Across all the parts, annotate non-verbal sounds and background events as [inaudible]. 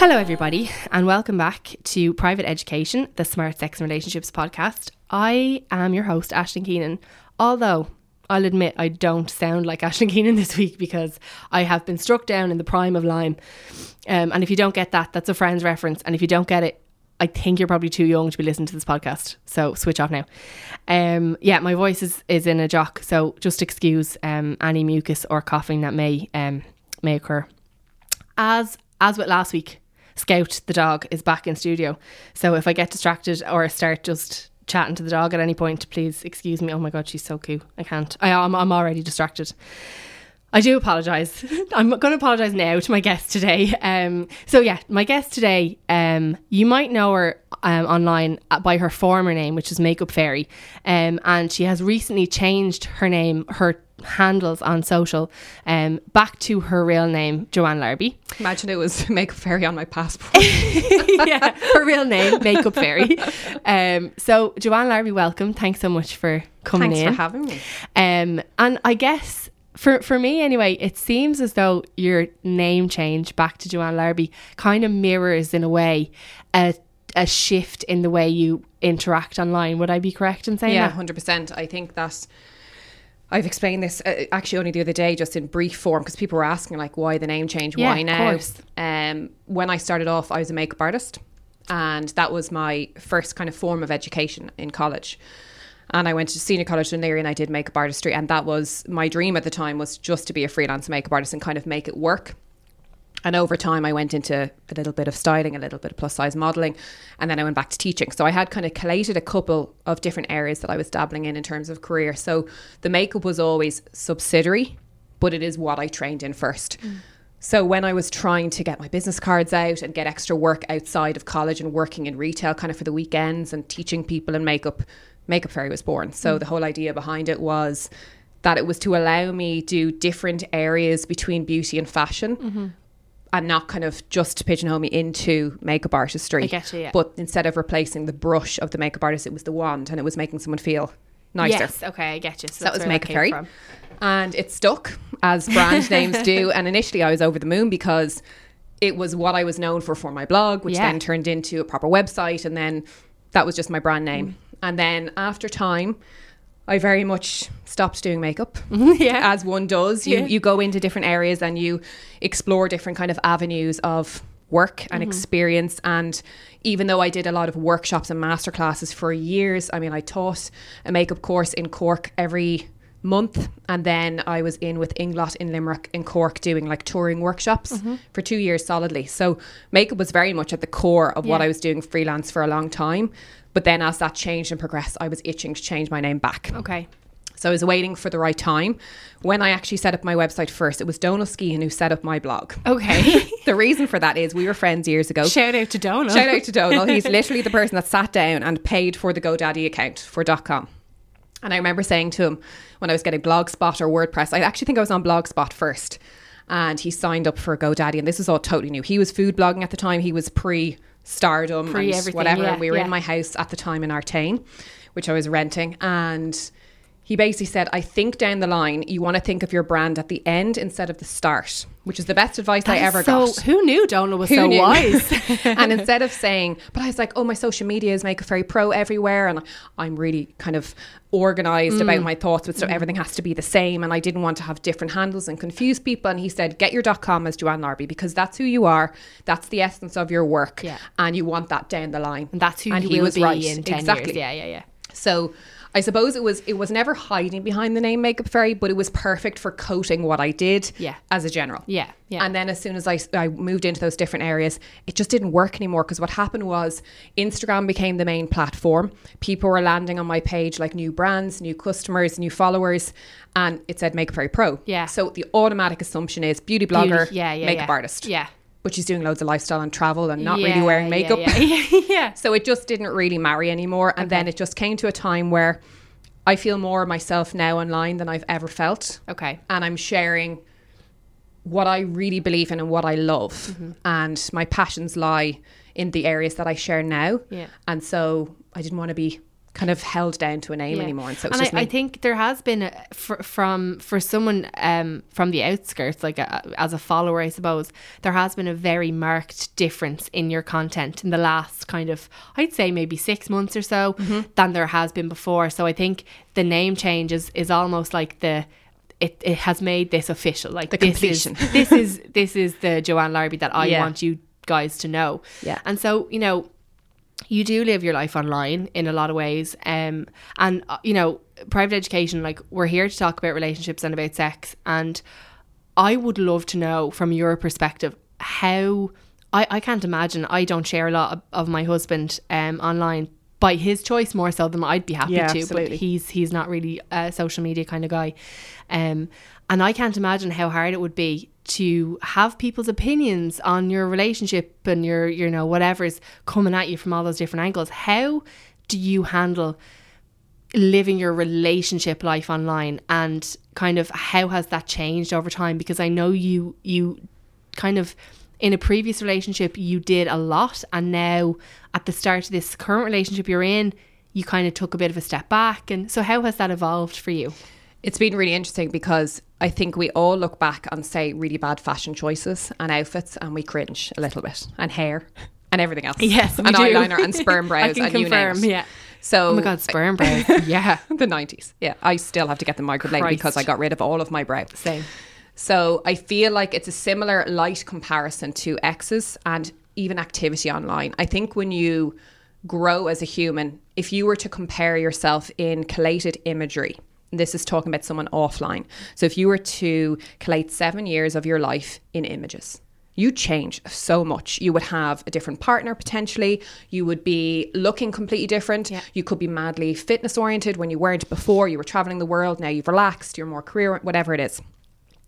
Hello, everybody, and welcome back to Private Education, the Smart Sex and Relationships podcast. I am your host, Aisling Keenan. Although I'll admit I don't sound like Aisling Keenan [laughs] this week because I have been struck down in the prime of Lyme. Um, and if you don't get that, that's a friend's reference. And if you don't get it, I think you're probably too young to be listening to this podcast. So switch off now. Um, yeah, my voice is, is in a jock, so just excuse um, any mucus or coughing that may um, may occur as as with last week, Scout the dog is back in studio. So if I get distracted or start just chatting to the dog at any point, please excuse me. Oh my god, she's so cute. I can't. I am. I'm already distracted. I do apologise. [laughs] I'm going to apologise now to my guest today. Um, so yeah, my guest today, um, you might know her um, online by her former name, which is Makeup Fairy, um, and she has recently changed her name, her handles on social, um, back to her real name, Joanne Larby. Imagine it was [laughs] Makeup Fairy on my passport. [laughs] yeah, her real name, Makeup Fairy. Um, so Joanne Larby, welcome. Thanks so much for coming Thanks in. Thanks for having me. Um, and I guess for for me anyway, it seems as though your name change back to Joanne Larby kind of mirrors in a way a a shift in the way you interact online. Would I be correct in saying Yeah, that? hundred percent. I think that I've explained this uh, actually only the other day, just in brief form, because people were asking like, why the name change? Yeah, why now? Um, when I started off, I was a makeup artist, and that was my first kind of form of education in college. And I went to senior college in Leary and I did makeup artistry, and that was my dream at the time was just to be a freelance makeup artist and kind of make it work. And over time, I went into a little bit of styling, a little bit of plus size modeling, and then I went back to teaching. So I had kind of collated a couple of different areas that I was dabbling in in terms of career. So the makeup was always subsidiary, but it is what I trained in first. Mm. So when I was trying to get my business cards out and get extra work outside of college and working in retail kind of for the weekends and teaching people in makeup, Makeup Fairy was born. So mm. the whole idea behind it was that it was to allow me do different areas between beauty and fashion mm-hmm. And not kind of just pigeonhole me into makeup artistry. I get you, yeah. But instead of replacing the brush of the makeup artist, it was the wand and it was making someone feel nicer. Yes, okay, I get you. So, So that was Makeup Fairy. from. And it stuck, as brand [laughs] names do. And initially I was over the moon because it was what I was known for for my blog, which Yeah. then turned into a proper website. And then that was just my brand name. Mm. And then after time, I very much stopped doing makeup. [laughs] Yeah. As one does. You Yeah. you go into different areas and you explore different kind of avenues of work and mm-hmm. experience and even though I did a lot of workshops and masterclasses for years, I mean I taught a makeup course in Cork every month and then I was in with Inglot in Limerick in Cork doing like touring workshops mm-hmm. for 2 years solidly. So makeup was very much at the core of what I was doing freelance for a long time. But then as that changed and progressed, I was itching to change my name back. Okay. So I was waiting for the right time. When I actually set up my website first, it was Donal Skehan who set up my blog. Okay. [laughs] the reason for that is we were friends years ago. Shout out to Donal. Shout out to Donal. He's [laughs] literally the person that sat down and paid for the GoDaddy account for .com. And I remember saying to him when I was getting Blogspot or WordPress, I actually think I was on Blogspot first. And he signed up for GoDaddy, and this was all totally new. He was food blogging at the time. He was pre stardom Pre whatever. yeah, and we were yeah. in my house at the time in Artane, which I was renting. And he basically said, I think down the line, you want to think of your brand at the end instead of the start, which is the best advice I ever so, got. Who knew Donal was Who so knew? wise? [laughs] [laughs] and instead of saying, but I was like, oh, my social media is Makeup Fairy Pro everywhere. And I'm really kind of organized Mm. about my thoughts but so everything has to be the same. And I didn't want to have different handles and confuse people. And he said, get your dot .com as Joanne Larby because that's who you are. That's the essence of your work. Yeah. And you want that down the line. And that's who and you he was be right. in 10 exactly. years. Yeah, yeah, yeah. So I suppose it was it was never hiding behind the name Makeup Fairy, but it was perfect for coating what I did Yeah. as a general. Yeah, yeah. And then as soon as I, I moved into those different areas, it just didn't work anymore because what happened was Instagram became the main platform. People were landing on my page like new brands, new customers, new followers, and it said Makeup Fairy Pro. Yeah. So the automatic assumption is beauty blogger, Beauty- yeah, yeah, makeup yeah. artist. Yeah. But she's doing loads of lifestyle and travel and not really wearing makeup. Yeah, [laughs] yeah. yeah. So it just didn't really marry anymore. And then it just came to a time where I feel more myself now online than I've ever felt. Okay. And I'm sharing what I really believe in and what I love. Mm-hmm. And my passions lie in the areas that I share now. Yeah. And so I didn't want to be kind of held down to a name Yeah. anymore. And so it's and just I, I think there has been a, fr- from for someone um, from the outskirts, like a, as a follower, I suppose there has been a very marked difference in your content in the last kind of, I'd say maybe six months or so Mm-hmm. than there has been before. So I think the name change is, is almost like the. It, it has made this official, like The this is completion. this is this is the Joanne Larby that I [laughs] Yeah. want you guys to know. Yeah. and so you know, you do live your life online in a lot of ways um and uh, you know private education like we're here to talk about relationships and about sex and i would love to know from your perspective how i, I can't imagine i don't share a lot of, of my husband um online by his choice more so than i'd be happy Yeah, to but he's he's not really a social media kind of guy. Um and i can't imagine how hard it would be to have people's opinions on your relationship and your you know whatever's coming at you from all those different angles. How do you handle living your relationship life online? And kind of how has that changed over time? Because i know you you kind of in a previous relationship you did a lot and now at the start of this current relationship you're in you kind of took a bit of a step back and so how has that evolved for you It's been really interesting because I think we all look back and say really bad fashion choices and outfits and we cringe a little bit and hair and everything else. Yes, and do. eyeliner and sperm [laughs] brows I can and you name confirm, it. yeah. So oh my god sperm brows yeah [laughs] the 90s. Yeah, I still have to get them microbladed because I got rid of all of my brow. same So I feel like it's a similar light comparison to exes and even activity online. I think when you grow as a human, if you were to compare yourself in collated imagery, this is talking about someone offline. So if you were to collate seven years of your life in images, you change so much. You would have a different partner potentially. You would be looking completely different. Yeah. You could be madly fitness oriented when you weren't before. You were traveling the world. Now you've relaxed. You're more career, whatever it is.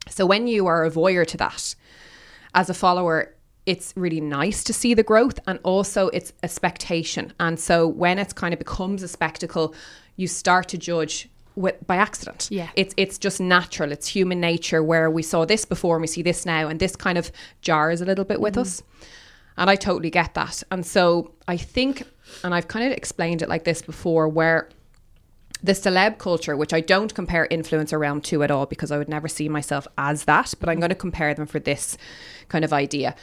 So when you are a voyeur to that, as a follower, it's really nice to see the growth and also it's a spectation. And so when it's kind of becomes a spectacle, you start to judge with, by accident. Yeah. It's it's just natural. It's human nature where we saw this before and we see this now and this kind of jars a little bit with mm-hmm. us. And I totally get that. And so I think and I've kind of explained it like this before where the celeb culture, which I don't compare influencer realm to at all because I would never see myself as that, but I'm going to compare them for this kind of idea.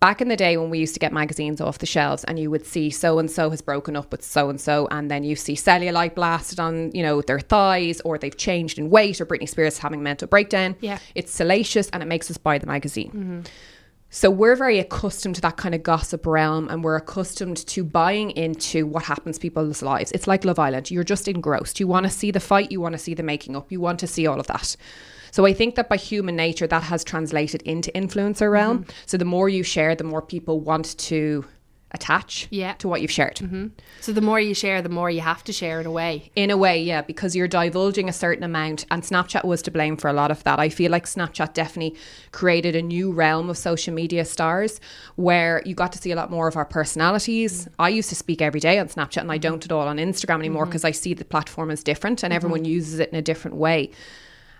Back in the day when we used to get magazines off the shelves and you would see so and so has broken up with so and so, and then you see cellulite blasted on, you know, their thighs, or they've changed in weight, or Britney Spears having a mental breakdown. Yeah. It's salacious and it makes us buy the magazine. Mm-hmm. So we're very accustomed to that kind of gossip realm and we're accustomed to buying into what happens to people's lives. It's like Love Island. You're just engrossed. You want to see the fight, you want to see the making up, you want to see all of that. So I think that by human nature that has translated into influencer realm. Mm-hmm. So the more you share, the more people want to attach Yeah. to what you've shared. Mm-hmm. so the more you share the more you have to share in a way In a way, yeah, because you're divulging a certain amount, and Snapchat was to blame for a lot of that. I feel like Snapchat definitely created a new realm of social media stars where you got to see a lot more of our personalities. Mm. I used to speak every day on Snapchat, and I mm-hmm. don't at all on Instagram anymore mm-hmm. because I see the platform as different and everyone uses it in a different way.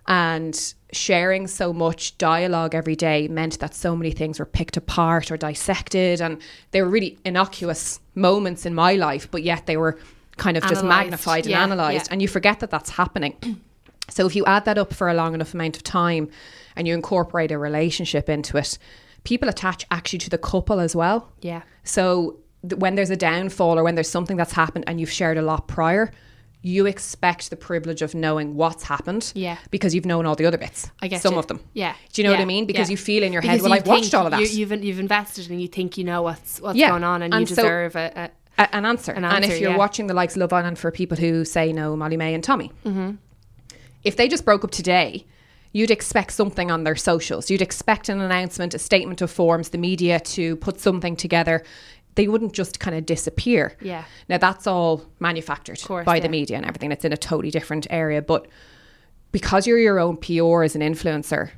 And sharing so much dialogue every day meant that so many things were picked apart or dissected, and they were really innocuous moments in my life, but yet they were kind of just Analysed. magnified and analyzed, yeah. and you forget that that's happening. [clears throat] so if you add that up for a long enough amount of time, and you incorporate a relationship into it, people attach actually to the couple as well. yeah So th- when there's a downfall or when there's something that's happened and you've shared a lot prior, you expect the privilege of knowing what's happened. Yeah. Because you've known all the other bits. I guess some you. of them. Yeah. Do you know what I mean? Because Yeah. you feel in your Because head, well, you I've watched all of that. You, you've you've invested and you think you know what's what's Yeah. going on and, you And so- deserve a, a a- an answer. An and if you're yeah. watching the likes of Love Island for people who say no, Molly-Mae and Tommy, mm-hmm. if they just broke up today, you'd expect something on their socials. You'd expect an announcement, a statement of forms, the media to put something together. They wouldn't just kind of disappear. Yeah. Now that's all manufactured course, by the media and everything. It's in a totally different area, but because you're your own PR as an influencer,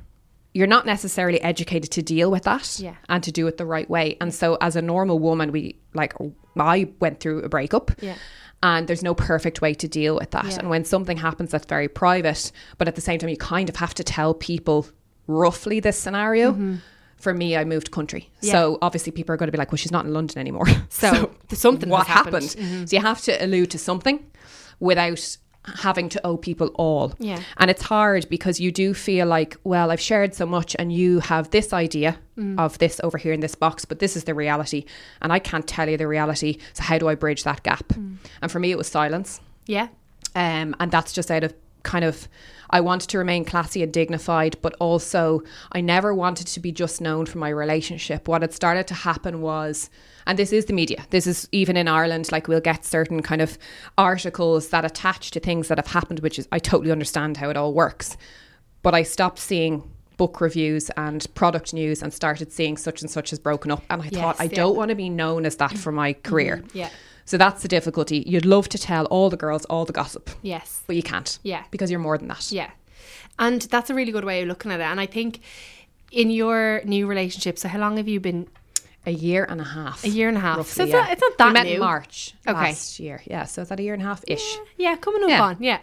you're not necessarily educated to deal with that Yeah. and to do it the right way. And so, as a normal woman, we like I went through a breakup. Yeah. And there's no perfect way to deal with that. Yeah. And when something happens that's very private, but at the same time, you kind of have to tell people roughly this scenario. Mm-hmm. For me, I moved country. Yeah. So obviously, people are going to be like, well, she's not in London anymore. [laughs] So, something what has happened. Mm-hmm. So you have to allude to something without having to owe people all. Yeah. And it's hard because you do feel like, well, I've shared so much and you have this idea Mm. of this over here in this box, but this is the reality. And I can't tell you the reality. So how do I bridge that gap? Mm. And for me, it was silence. Yeah. Um, and that's just out of kind of, I wanted to remain classy and dignified, but also I never wanted to be just known for my relationship. What had started to happen was, and this is the media, this is even in Ireland, like we'll get certain kind of articles that attach to things that have happened, which is, I totally understand how it all works. But I stopped seeing book reviews and product news and started seeing such and such has broken up. And I thought, I yeah. don't want to be known as that mm-hmm. for my career. Mm-hmm. Yeah. So that's the difficulty. You'd love to tell all the girls all the gossip, Yes. but you can't. Yeah. Because you're more than that. Yeah. And that's a really good way of looking at it. And I think in your new relationship, so how long have you been? A year and a half. A year and a half. Roughly, So it's yeah. not- it's not that we met new. in March Okay. last year. Yeah. So is that a year and a half ish? Yeah, coming up Yeah. on. Yeah.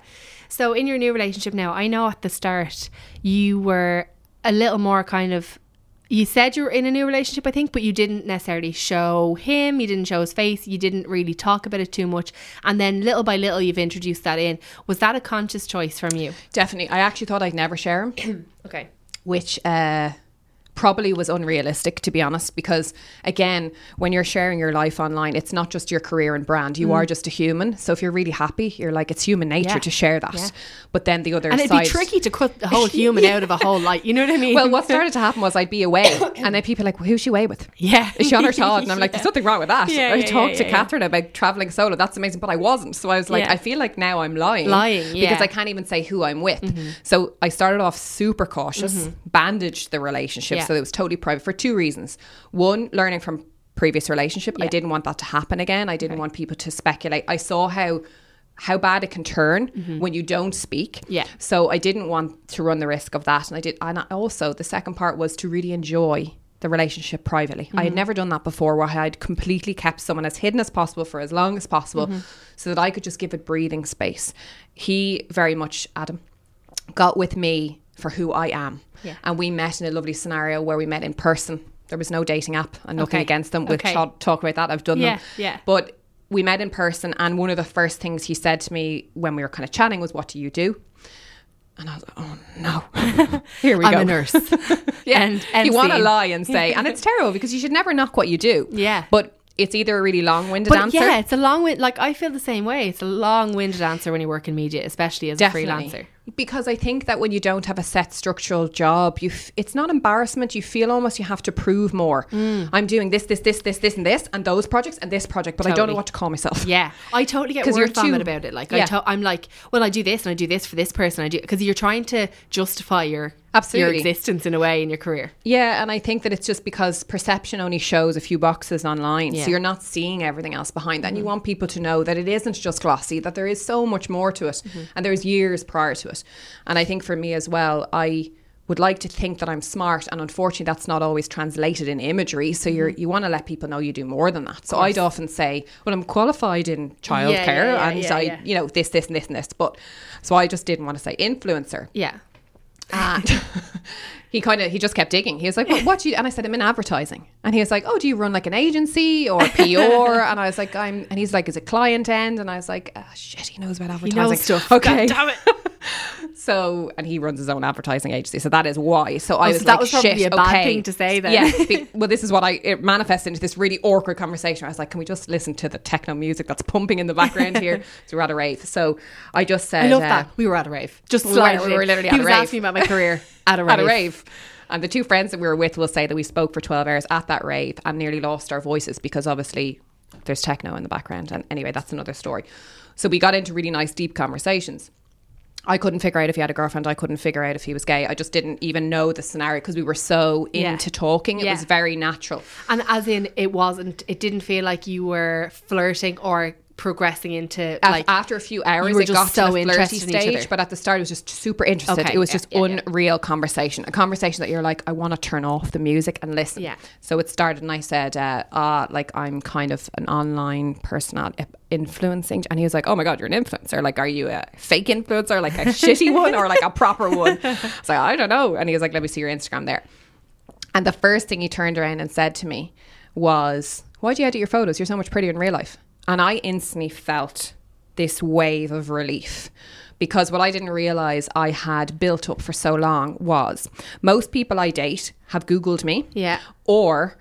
So in your new relationship now, I know at the start you were a little more kind of. You said you were in a new relationship, I think, but you didn't necessarily show him. You didn't show his face. You didn't really talk about it too much. And then little by little, you've introduced that in. Was that a conscious choice from you? Definitely. I actually thought I'd never share him, [coughs] Okay. which uh, probably was unrealistic, to be honest, because again, when you're sharing your life online, it's not just your career and brand. You are just a human. So if you're really happy, you're like, it's human nature Mm. Yeah. to share that. Yeah. But then the other And it'd side. be tricky to cut the [laughs] whole human out of a whole life. You know what I mean? Well, what started to happen was I'd be away, [coughs] and then people are like, well, "Who's she away with?" Yeah. is she on her [laughs] Todd? And I'm like, "There's nothing wrong with that." Yeah, I yeah, talked yeah, to yeah, Catherine about traveling solo. That's amazing, but I wasn't. So I was like, Yeah. I feel like now I'm lying, Lying, because yeah. Mm-hmm. I can't even say who I'm with. So I started off super cautious, bandaged the relationship, Yeah. So it was totally private for two reasons. One, learning from previous relationship, I didn't want that to happen again. I didn't want people to speculate. I saw how. How bad it can turn when you don't speak. Mm-hmm. Yeah. So I didn't want to run the risk of that. And I did. And I also, the second part was to really enjoy the relationship privately. I Mm-hmm. had never done that before where I had completely kept someone as hidden as possible for as long as possible Mm-hmm. so that I could just give it breathing space. He very much, Adam, got with me for who I am. Yeah. And we met in a lovely scenario where we met in person. There was no dating app and nothing Okay. against them. We'll Okay. talk, talk about that. I've done Yeah, them. yeah. But we met in person, and one of the first things he said to me when we were kind of chatting was, "What do you do?" And I was like, "Oh no, [laughs] here we I'm go." a nurse. [laughs] yeah, And- you want to lie and say, and it's [laughs] terrible because you should never knock what you do. Yeah. but it's either a really long-winded But answer. yeah, it's a long wind. Like I feel the same way. It's a long-winded answer when you work in media, especially as a freelancer. Because I think that when you don't have a set structural job, you f- it's not embarrassment. You feel almost you have to prove more. Mm. I'm doing this, this, this, this, this, and this, and those projects and this project, but I don't know what to call myself. Yeah, I totally get word you're vomit too- about it. Like I to- I'm like, well, I do this and I do this for this person. I do because you're trying to justify your Absolutely. your existence in a way in your career. Yeah, and I think that it's just because perception only shows a few boxes online. Yeah. Mm-hmm. So you're not seeing everything else behind that. And you want people to know that it isn't just glossy, that there is so much more to it. Mm-hmm. And there's years prior to it. And I think for me as well, I would like to think that I'm smart and unfortunately that's not always translated in imagery so you're Mm-hmm. you want to let people know you do more than that so I'd often say well I'm qualified in childcare Yeah, yeah, yeah, and I you know this this and this and this but so I just didn't want to say influencer Yeah, and [laughs] [laughs] he kind of he just kept digging. He was like, well, "What do you?" And I said, "I'm in advertising." And he was like, "Oh, do you run like an agency or [laughs] PR?" and I was like, "I'm." And he's like, "Is it client end?" And I was like, oh, "Shit, he knows about he advertising." knows stuff. Okay, God damn it. So and he runs his own advertising agency, so that is why. So I Oh, was so that like, was probably "Shit, a bad okay." thing to say then. Yeah. be- [laughs] well, this is what I it manifested into this really awkward conversation. I was like, "Can we just listen to the techno music that's pumping in the background here?" [laughs] so we're at a rave. So I just said, I love uh, that. We were at a rave. Just we were- we were literally he at a was rave. asking about my career [laughs] at a rave. at a rave. And the two friends that we were with will say that we spoke for 12 hours at that rave and nearly lost our voices because obviously there's techno in the background. And anyway, that's another story. So we got into really nice, deep conversations. I couldn't figure out if he had a girlfriend. I couldn't figure out if he was gay. I just didn't even know the scenario because we were so Yeah. into talking. It Yeah. was very natural. And as in, it wasn't. It didn't feel like you were flirting or progressing into like after a few hours, were it just got so to the flirty interested in each stage. other. But at the start, it was just super interested. Okay, It was yeah, just yeah, yeah. unreal conversation, a conversation that you're like, I want to turn off the music and listen. Yeah. So it started, and I said, uh, ah, like I'm kind of an online personality influencing, and he was like, Oh my god, you're an influencer. Like, are you a fake influencer, like a [laughs] shitty one, or like a proper one? I was like, I don't know. And he was like, Let me see your Instagram there. And the first thing he turned around and said to me was, Why do you edit your photos? You're so much prettier in real life. And I instantly felt this wave of relief because what I didn't realize I had built up for so long was most people I date have Googled me. Yeah. Or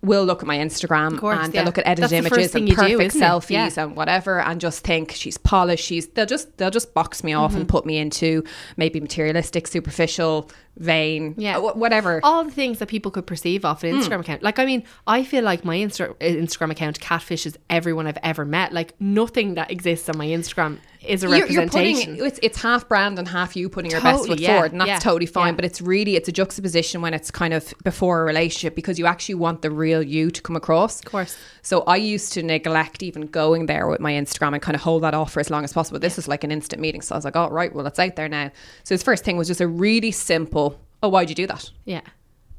will look at my Instagram course, and they'll look at edited images and you do, perfect selfies Yeah. and whatever and just think she's polished she's they'll just they'll just box me off and Mm-hmm. put me into maybe materialistic superficial vain Yeah. wh- whatever all the things that people could perceive off an hmm. Instagram account. Like, I mean, I feel like my Insta- uh, Instagram account catfishes everyone I've ever met. Like, nothing that exists on my Instagram is a You're- you're representation. putting it's, it's half brand and half you putting your best foot yeah, forward and that's yeah, totally fine yeah. but it's really it's a juxtaposition when it's kind of before a relationship because you actually want the real you to come across of course. so I used to neglect even going there with my Instagram and kind of hold that off for as long as possible this is like an instant meeting so I was like oh right well it's out there now so his first thing was just a really simple oh why'd you do that yeah.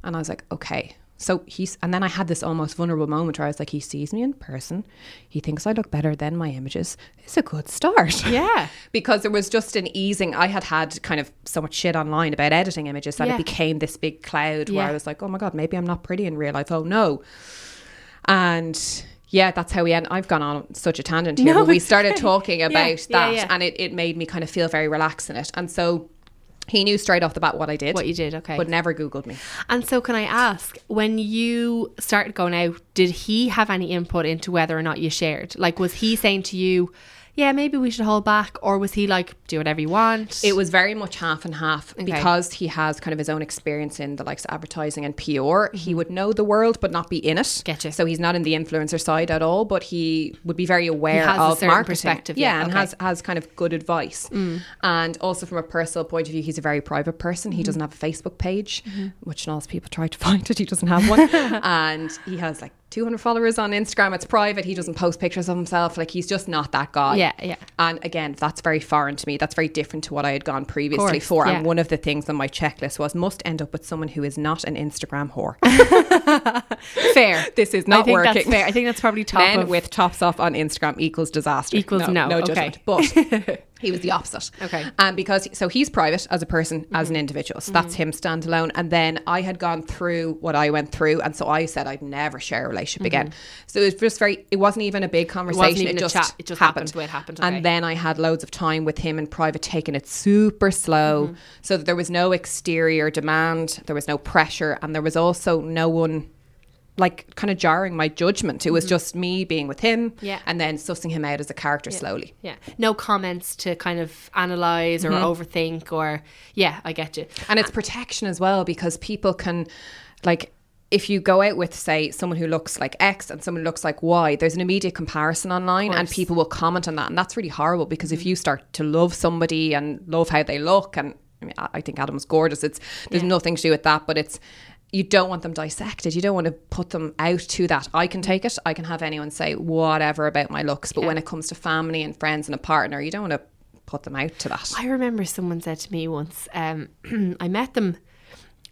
and I was like, okay. So he's, and then I had this almost vulnerable moment where I was like, he sees me in person. He thinks I look better than my images. It's a good start. [laughs] Yeah. because there was just an easing. I had had kind of so much shit online about editing images that Yeah. it became this big cloud where Yeah. I was like, oh my God, maybe I'm not pretty in real life. Oh no. And yeah, that's how we end. I've gone on such a tangent here. No, but we started talking about yeah, that and it, it made me kind of feel very relaxed in it. And so he knew straight off the bat what I did. What you did, okay. But never Googled me. And so, can I ask, when you started going out, did he have any input into whether or not you shared? Like, was he saying to you, yeah, maybe we should hold back? Or was he like, do whatever you want? It was very much half and half because he has kind of his own experience in the likes of advertising and PR. He would know the world but not be in it. Mm-hmm. Getcha. So he's not in the influencer side at all, but he would be very aware of marketing. perspective, yeah, yeah, and okay. Mm. has has kind of good advice. And also from a personal point of view, he's a very private person. Mm-hmm. He doesn't have a Facebook page, which lots of people try to [laughs] find it. He doesn't have one, [laughs] and he has like 200 followers on Instagram. It's private. He doesn't post pictures of himself. Like he's just not that guy. Yeah, yeah. And again, that's very foreign to me. That's very different to what I had gone previously Course, for. yeah. And one of the things on my checklist was must end up with someone who is not an Instagram whore. [laughs] fair. this is I not think working. that's fair. I think that's probably top Men of, with tops off on Instagram equals disaster. Equals no, no okay. judgment. But [laughs] he was the opposite. Okay. And because so he's private as a person, as an mm-hmm. individual. So mm-hmm. that's him standalone. And then I had gone through what I went through, and so I said I'd never share a relationship again. Mm-hmm. So it was just very. It wasn't even a big conversation. it a just chat. It just happened. happened the way it happened. Okay. And then I had loads of time with him in private, taking it super slow, Mm-hmm. so that there was no exterior demand, there was no pressure, and there was also no one like kind of jarring my judgment. It was just me being with him Mm-hmm. Yeah. and then sussing him out as a character slowly. yeah, no comments to kind of analyze or Mm-hmm. overthink or yeah, I get you. And it's protection as well because people can like if you go out with say someone who looks like X and someone who looks like Y, there's an immediate comparison online and people will comment on that and that's really horrible because if you start to love somebody and love how they look and I mean I I think Adam's gorgeous. It's there's Yeah. nothing to do with that, but it's you don't want them dissected. You don't want to put them out to that. I can take it. I can have anyone say whatever about my looks, but when it comes to family and friends and a partner, you don't want to put them out to that. I remember someone said to me once, um, [clears throat] I met them,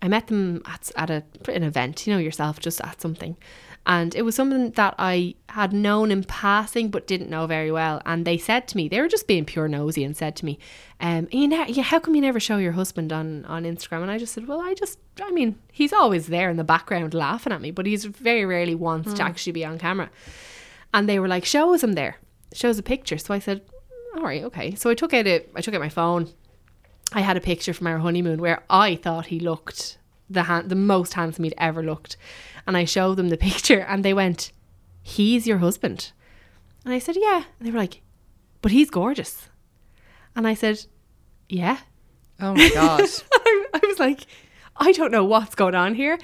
I met them at, at a, an event, you know, yourself, just at something. And it was something that I had known in passing but didn't know very well. And they said to me, they were just being pure nosy and said to me, um, you know, yeah, how come you never show your husband on, on Instagram? And I just said, well, I just, I mean, he's always there in the background laughing at me, but he's very rarely wants to actually be on camera. And they were like, show us him there, show us a picture. So I said, all right, okay. So I took out a, I took out my phone. I had a picture from our honeymoon where I thought he looked the han- the most handsome he'd ever looked, and I showed them the [laughs] picture, and they went, "He's your husband," and I said, "Yeah," and they were like, "But he's gorgeous," and I said, "Yeah." Oh my god. [laughs] I, I was like, I don't know what's going on here.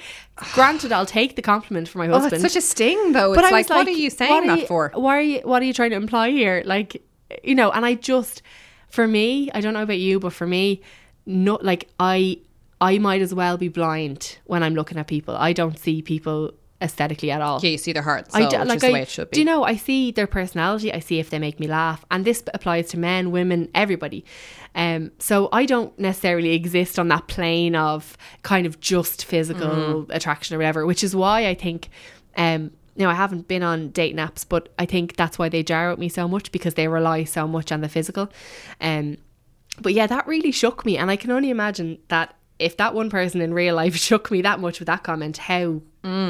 Granted, I'll take the compliment for my husband. Oh, it's such a sting, though. But it's like, was what are you saying are that for? Why are you? What are you trying to imply here? Like, you know, and I just, for me, I don't know about you, but for me, not like I, I might as well be blind when I'm looking at people. I don't see people aesthetically at all. Yeah, you see their heart, so I d- which like I, way it should be. Do you know? I see their personality. I see if they make me laugh, and this applies to men, women, everybody. Um, so I don't necessarily exist on that plane of kind of just physical Mm-hmm. attraction or whatever, which is why I think. Um, now I haven't been on dating apps, but I think that's why they jar with me so much because they rely so much on the physical. Um, but yeah, that really shook me, and I can only imagine that if that one person in real life [laughs] shook me that much with that comment, how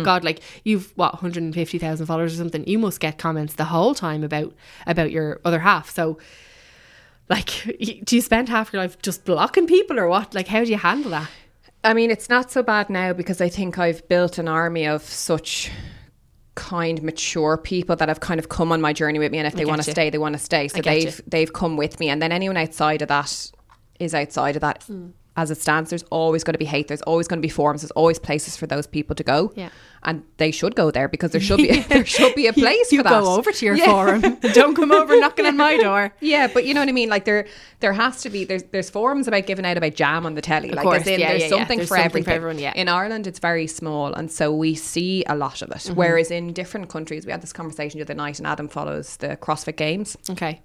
God, like you've what 150,000 followers or something, you must get comments the whole time about about your other half. So, like, [laughs] do you spend half your life just blocking people or what? Like, how do you handle that? I mean, it's not so bad now because I think I've built an army of such kind, mature people that have kind of come on my journey with me, and if they want to stay, they want to stay. So they've you. they've come with me, and then anyone outside of that is outside of that. Hmm. As it stands, there's always going to be hate. There's always going to be forums. There's always places for those people to go. Yeah. and they should go there because there should be [laughs] there should be a [laughs] place you for that. go over to your Yeah. forum. [laughs] Don't come over knocking on my door. Yeah, but you know what I mean. Like there, there has to be. There's there's forums about giving out about jam on the telly. like course, in, yeah, there's yeah, yeah. something There's for something for everyone, yeah. In Ireland, it's very small, and so we see a lot of it. Mm-hmm. Whereas in different countries, we had this conversation the other night, and Adam follows the CrossFit Games, Okay.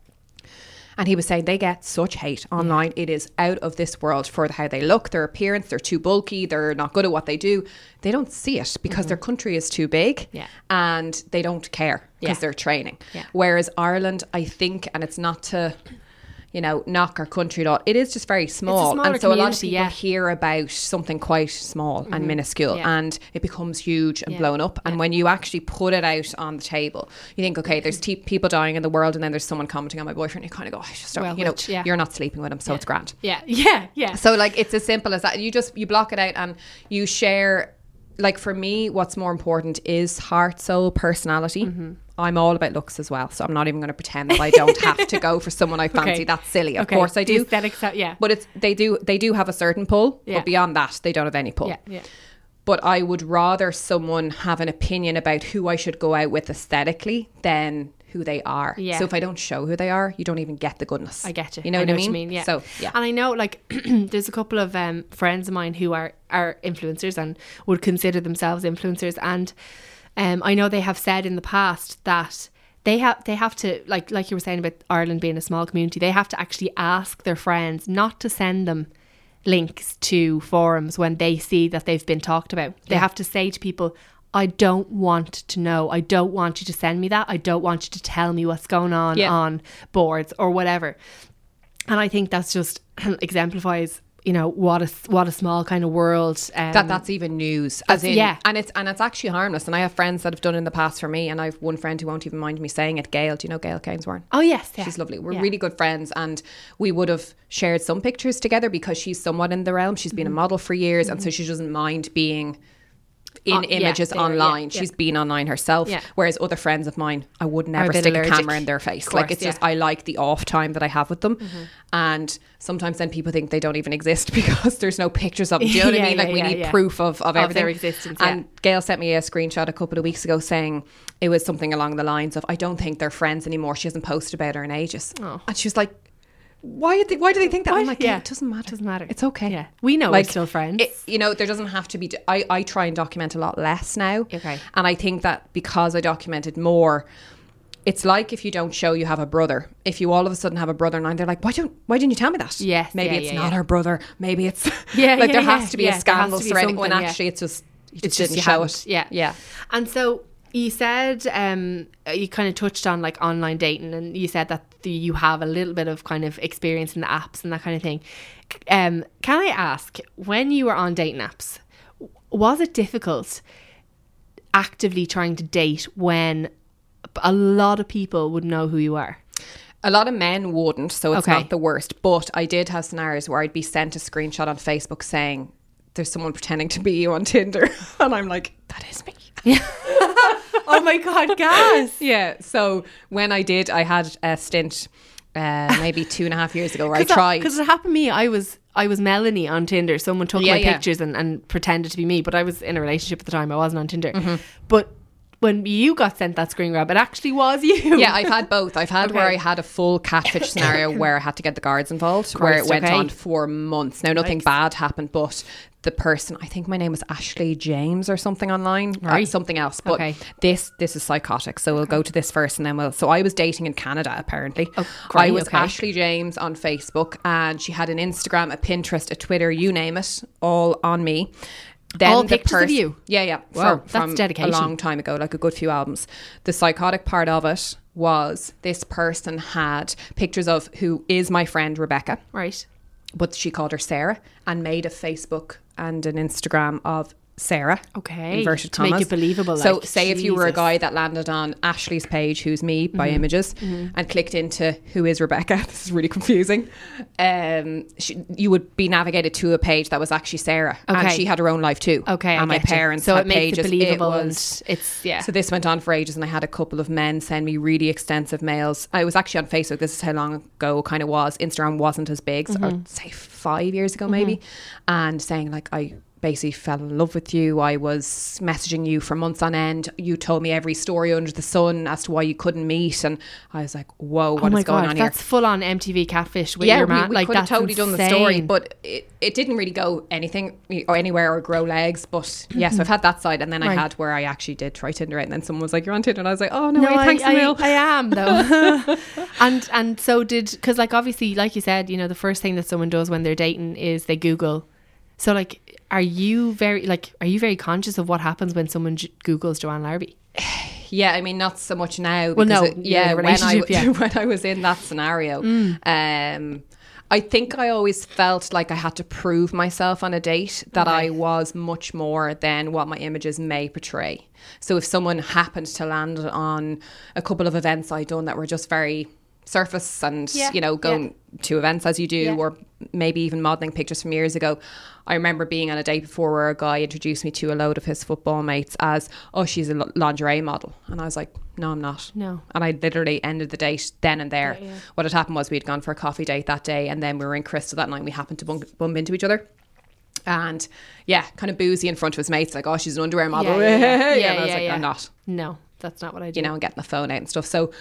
And he was saying they get such hate online. It is out of this world for how they look, their appearance. They're too bulky. They're not good at what they do. They don't see it because their country is too big, Mm-hmm. Yeah. and they don't care because Yeah. they're training. Yeah. Whereas Ireland, I think, and it's not to, you know, knock our country all. It is just very small, and so a lot of people yeah. hear about something quite small and minuscule, Yeah. and it becomes huge and Yeah. blown up. And when you actually put it out on the table, you think, okay, there's te- people dying in the world, and then there's someone commenting on my boyfriend. You kind of go, I just don't, Well, you know, which- you're not sleeping with him, so it's grand. Yeah. [laughs] Yeah. Yeah. So like it's as simple as that. You just you block it out and you share. Like for me, what's more important is heart, soul, personality. Mm-hmm. I'm all about looks as well, so I'm not even going to pretend that I don't have to go for someone I [laughs] fancy. Okay. That's silly. Of Okay. course I do. aesthetics, uh, yeah. But it's they do they do have a certain pull, Yeah. but beyond that, they don't have any pull. Yeah. Yeah. But I would rather someone have an opinion about who I should go out with aesthetically than who they are. Yeah. So if I don't show who they are, you don't even get the goodness. I get you. You know what I mean? you mean? Yeah. So yeah. And I know, like, [clears throat] there's a couple of um, friends of mine who are are influencers and would consider themselves influencers, and um, I know they have said in the past that they have they have to like like you were saying about Ireland being a small community, they have to actually ask their friends not to send them links to forums when they see that they've been talked about. They have to say to people. I don't want to know. I don't want you to send me that. I don't want you to tell me what's going on Yeah. on boards or whatever. And I think that's just [clears throat] exemplifies, you know, what a what a small kind of world. Um, that that's even news as in yeah. and it's and it's actually harmless and I have friends that have done it in the past for me and I've one friend who won't even mind me saying it Gail do you know Gail Kaneswaran oh yes, yeah. She's lovely. We're Yeah. really good friends, and we would have shared some pictures together because she's somewhat in the realm. She's been Mm-hmm. a model for years, and so she doesn't mind being in On- images yeah, online. yeah. She's been online herself. Whereas other friends of mine, I would never bit stick allergic. a camera in their face. Of like it's just. Mm-hmm. I like the off time that I have with them, and sometimes then people think they don't even exist [laughs] because there's no pictures of them. Do you [laughs] know what I mean? Like we need proof of of, Of everything. their existence. And Gail sent me a screenshot a couple of weeks ago saying it was something along the lines of, I don't think they're friends anymore. She hasn't posted about her in ages. Oh. And she was like, why, they, why do they think that? Why? I'm like, Yeah. it doesn't matter. Doesn't matter. It's okay. Yeah. We know we're still friends. it- you know, there doesn't have to be. I, I try and document a lot less now. Okay. And I think that because I documented more, it's like if you don't show you have a brother. If you all of a sudden have a brother now, they're like, why don't why didn't you tell me that? Yes, Maybe yeah, it's yeah, not yeah. her brother. Maybe it's [laughs] Yeah, [laughs] like there has to be a scandal surrounding when actually it's just you It's just just didn't show it. Yeah. Yeah. And so you said um, you kind of touched on like online dating, and you said that the, you have a little bit of kind of experience in the apps and that kind of thing. Um, can I ask, when you were on dating apps, was it difficult actively trying to date when a lot of people would know who you are? A lot of men wouldn't, so it's Okay. not the worst. But I did have scenarios where I'd be sent a screenshot on Facebook saying there's someone pretending to be you on Tinder, [laughs] and I'm like, that is me. [laughs] Yeah. oh my god, gas! Yeah. So when I did, I had a stint. Uh, [laughs] maybe two and a half years ago, where I tried. because it happened to me. I was I was Melanie on Tinder. Someone took Yeah, my yeah. pictures and, and pretended to be me, but I was in a relationship at the time. I wasn't on Tinder. Mm-hmm. But when you got sent that screen grab, it actually was you. Yeah, I've had both. I've had where I had a full catfish scenario [coughs] where I had to get the guards involved, where it went okay. on for months. Now, nothing Yikes. bad happened, but the person, I think my name was Ashley James or something online, or Right. something else. But Okay. this this is psychotic. So we'll go to this first, and then we'll. So I was dating in Canada. Apparently, Oh, I was okay. Ashley James on Facebook, and she had an Instagram, a Pinterest, a Twitter, you name it, all on me. Then All the pictures of you? Yeah, yeah. Wow, that's dedication. A long time ago, like a good few albums. The psychotic part of it was this person had pictures of who is my friend Rebecca, Right. But she called her Sarah and made a Facebook and an Instagram of Sarah. Okay, Inverted to make it believable, So, like, say if you were a guy that landed on Ashley's page, who's me by Mm-hmm. images, and clicked into who is Rebecca, [laughs] this is really confusing. Um, she, you would be navigated to a page that was actually Sarah, and she had her own life too. Okay. I and my get you. parents So it makes pages. it believable. was- and it's yeah. so this went on for ages, and I had a couple of men send me really extensive mails. I was actually on Facebook. This is how long ago kind of was. Instagram wasn't as big, so I'd say five years ago maybe, and saying like I basically fell in love with you. I was messaging you for months on end. You told me every story under the sun as to why you couldn't meet, and I was like, "Whoa, what oh is going god, on here?" that's full on MTV catfish with yeah, your we, man. we like could have totally done the story, but it, it didn't really go anything or anywhere or grow legs. But yes, I've mm-hmm. had that side, and then I had where I actually did try Tinder, out, and then someone was like, "You're on Tinder," and I was like, "Oh no, no, wait, I, thanks I, mil." I am though. [laughs] [laughs] and and so did because like obviously like you said, you know, the first thing that someone does when they're dating is they Google. So like, are you very like are you very conscious of what happens when someone j- Googles Joanne Larby? [sighs] Yeah, I mean, not so much now. Well, no, it- yeah, when I, yeah. Mm. [laughs] when I was in that scenario, um, I think I always felt like I had to prove myself on a date that I was much more than what my images may portray. So if someone happened to land on a couple of events I'd done that were just very surface and Yeah, you know going to events as you do Yeah. or maybe even modeling pictures from years ago i remember being on a day before where a guy introduced me to a load of his football mates as oh she's a lingerie model and i was like no i'm not No. and i literally ended the date then and there what had happened was we'd gone for a coffee date that day and then we were in Krystle that night and we happened to bump, bump into each other and yeah kind of boozy in front of his mates like oh she's an underwear model yeah, yeah. [laughs] and Yeah, i was yeah, like yeah. i'm not No, that's not what I do. you know, and getting the phone out and stuff. So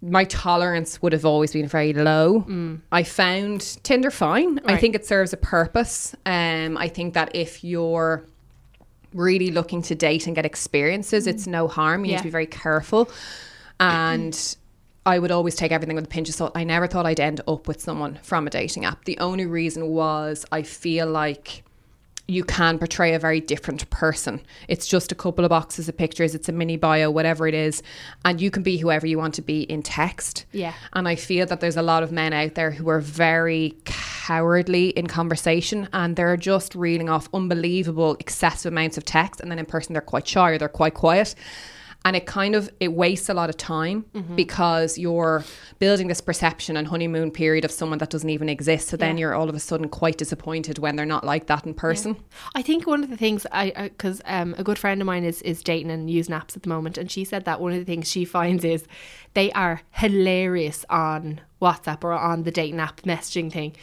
my tolerance would have always been very low. Mm. I found Tinder fine. I think it serves a purpose. Um, I think that if you're really looking to date and get experiences, it's no harm. You need to be very careful. And I would always take everything with a pinch of salt. I never thought I'd end up with someone from a dating app. The only reason was I feel like you can portray a very different person. It's just a couple of boxes of pictures, it's a mini bio, whatever it is, and you can be whoever you want to be in text. Yeah. And I feel that there's a lot of men out there who are very cowardly in conversation and they're just reeling off unbelievable excessive amounts of text and then in person they're quite shy or they're quite quiet. And it kind of it wastes a lot of time Mm-hmm. because you're building this perception and honeymoon period of someone that doesn't even exist. So then you're all of a sudden quite disappointed when they're not like that in person. I think one of the things I because um, a good friend of mine is is dating and using apps at the moment, and she said that one of the things she finds is they are hilarious on WhatsApp or on the dating app messaging thing,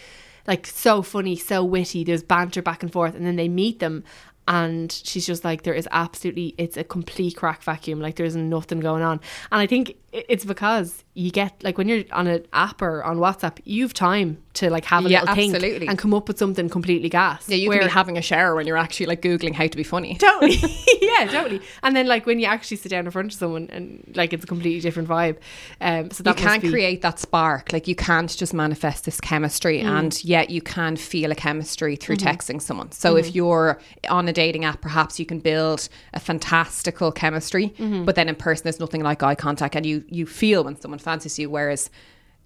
like so funny, so witty. There's banter back and forth, and then they meet them. And she's just like, there is absolutely, it's a complete crack vacuum. Like, there's nothing going on. And I think it's because you get, like, when you're on an app or on WhatsApp, you've time to, like, have a Yeah, little think and come up with something completely gas. Yeah, you Where- can be having a shower when you're actually like googling how to be funny. totally [laughs] [laughs] yeah totally and then like when you actually sit down in front of someone and like it's a completely different vibe um so You that must can't be, create that spark. Like you can't just manifest this chemistry, Mm. and yet you can feel a chemistry through Mm-hmm. texting someone. So if you're on a dating app, perhaps you can build a fantastical chemistry, Mm-hmm. but then in person, there's nothing like eye contact, and you you feel when someone fancies you. Whereas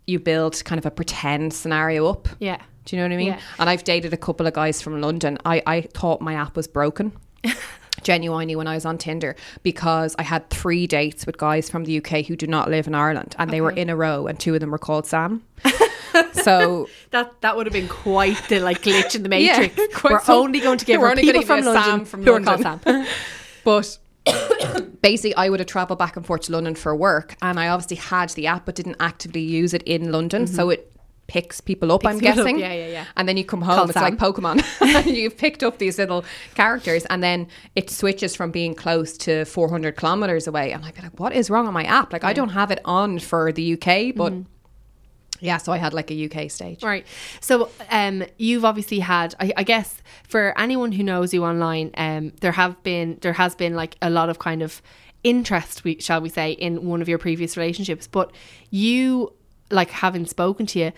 you build kind of a pretend scenario up. yeah Do you know what I mean? Yeah. And I've dated a couple of guys from London. I, I thought my app was broken. [laughs] Genuinely, when I was on Tinder, because I had three dates with guys from the UK who do not live in Ireland, and they were in a row, and two of them were called Sam. [laughs] so that that would have been quite the like glitch in the [laughs] matrix quite we're some- only going to give we're only people from give you a London Sam from who are called Sam But [coughs] basically, I would have travelled back and forth to London for work, and I obviously had the app, but didn't actively use it in London. So it picks people up, I'm people up, guessing. yeah, yeah, yeah. And then you come home, Called it's like Pokemon. [laughs] [laughs] You've picked up these little characters and then it switches from being close to 400 kilometers away. And I'd be like, what is wrong on my app? Like, I don't have it on for the UK, but Mm-hmm. Yeah, so I had like a UK stage. Right. So um, you've obviously had, I, I guess, for anyone who knows you online, um, there have been, there has been like a lot of kind of interest, we, shall we say, in one of your previous relationships. But you, like having spoken to you,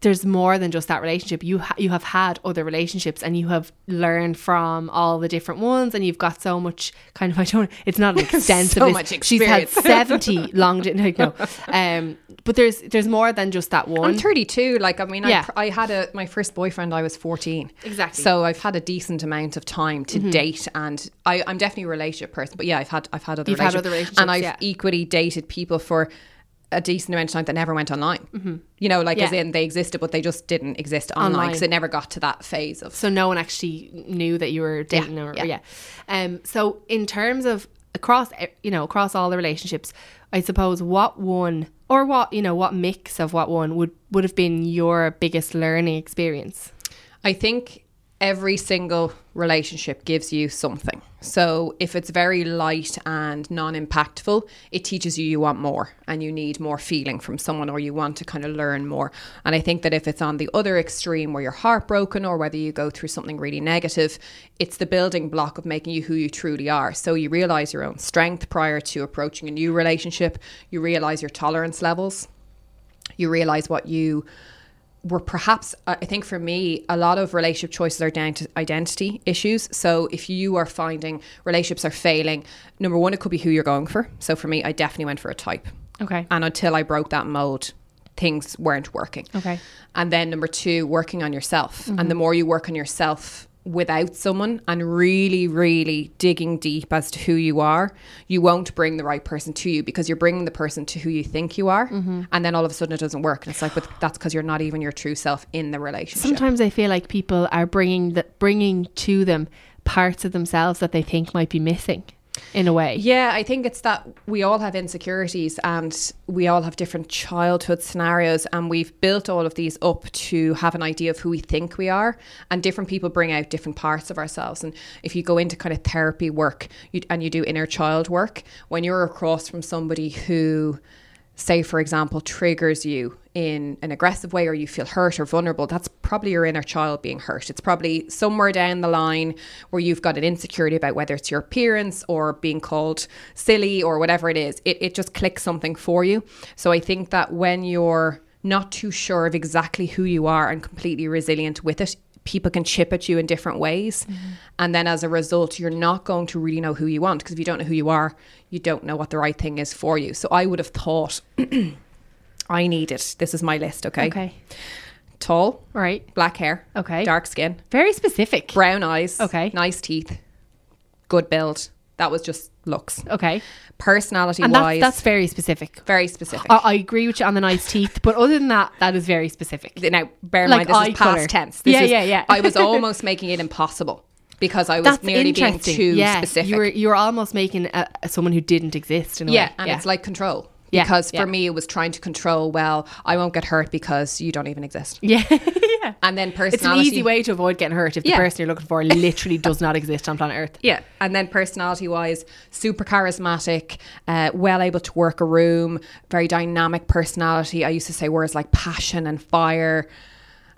there's more than just that relationship. You ha- you have had other relationships and you have learned from all the different ones, and you've got so much kind of [laughs] I don't. It's not an [laughs] extensive. So much She's had [laughs] seventy long. No, no. Um, but there's there's more than just that one. I'm 32. Like, I mean, Yeah. I, I had a my first boyfriend. I was 14. Exactly. So I've had a decent amount of time to date, and I, I'm definitely a relationship person. But yeah, I've had I've had other You've had relationships, other relationships, and I've yeah. equally dated people for a decent amount of time that never went online. You know, like as in they existed, but they just didn't exist online because it never got to that phase of. so no one actually knew that you were dating or yeah. yeah. Um so in terms of across eh, you know across all the relationships I suppose what one or what you know what mix of what one would would have been your biggest learning experience I think every single relationship gives you something. So if it's very light and non impactful, it teaches you you want more and you need more feeling from someone or you want to kind of learn more. And I think that if it's on the other extreme where you're heartbroken or whether you go through something really negative, it's the building block of making you who you truly are. So you realize your own strength prior to approaching a new relationship, you realize your tolerance levels you realize what you were perhaps uh, i think for me a lot of relationship choices are down to identity issues. So if you are finding relationships are failing number one it could be who you're going for. So for me i definitely went for a type. Okay. And until i broke that mold things weren't working. Okay. and then number two working on yourself. And mm-hmm. the more you work on yourself without someone and really really digging deep as to who you are you won't bring the right person to you because you're bringing the person to who you think you are. Mm-hmm. And then all of a sudden it doesn't work. And it's like but that's because you're not even your true self in the relationship. Sometimes I feel like people are bringing the bringing to them parts of themselves that they think might be missing in a way Yeah, I think it's that we all have insecurities and we all have different childhood scenarios, and we've built all of these up to have an idea of who we think we are. And different people bring out different parts of ourselves. And if you go into kind of therapy work you, and you do inner child work, when you're across from somebody who say for example triggers you in an aggressive way or you feel hurt or vulnerable that's probably your inner child being hurt. It's probably somewhere down the line where you've got an insecurity about whether it's your appearance or being called silly or whatever it is. It, it just clicks something for you. So i think that when you're not too sure of exactly who you are and completely resilient with it people can chip at you in different ways. Mm-hmm. And then as a result, you're not going to really know who you want because if you don't know who you are, you don't know what the right thing is for you. So I would have thought [clears throat] I need it. this is my list, okay? okay Tall, right black hair, Okay. dark skin, very specific brown eyes, Okay. nice teeth, good build. That was just looks. okay Personality and wise, that's, that's very specific very specific. I, I agree with you on the nice teeth but other than that that is very specific now bear in Like mind this is past colour. tense. This Yeah, is- yeah, yeah. I was [laughs] almost making it impossible because I was that's nearly being too yeah specific. you were you were almost making a, a- someone who didn't exist in a yeah, way and it's like control. Yeah, Because for yeah. me, it was trying to control. Well, I won't get hurt because you don't even exist. yeah [laughs] yeah And then personality. It's an easy way to avoid getting hurt if the Yeah. person you're looking for [laughs] literally does not exist on planet Earth. Yeah, and then personality wise, super charismatic, uh, well able to work a room, very dynamic personality. I used to say words like passion and fire.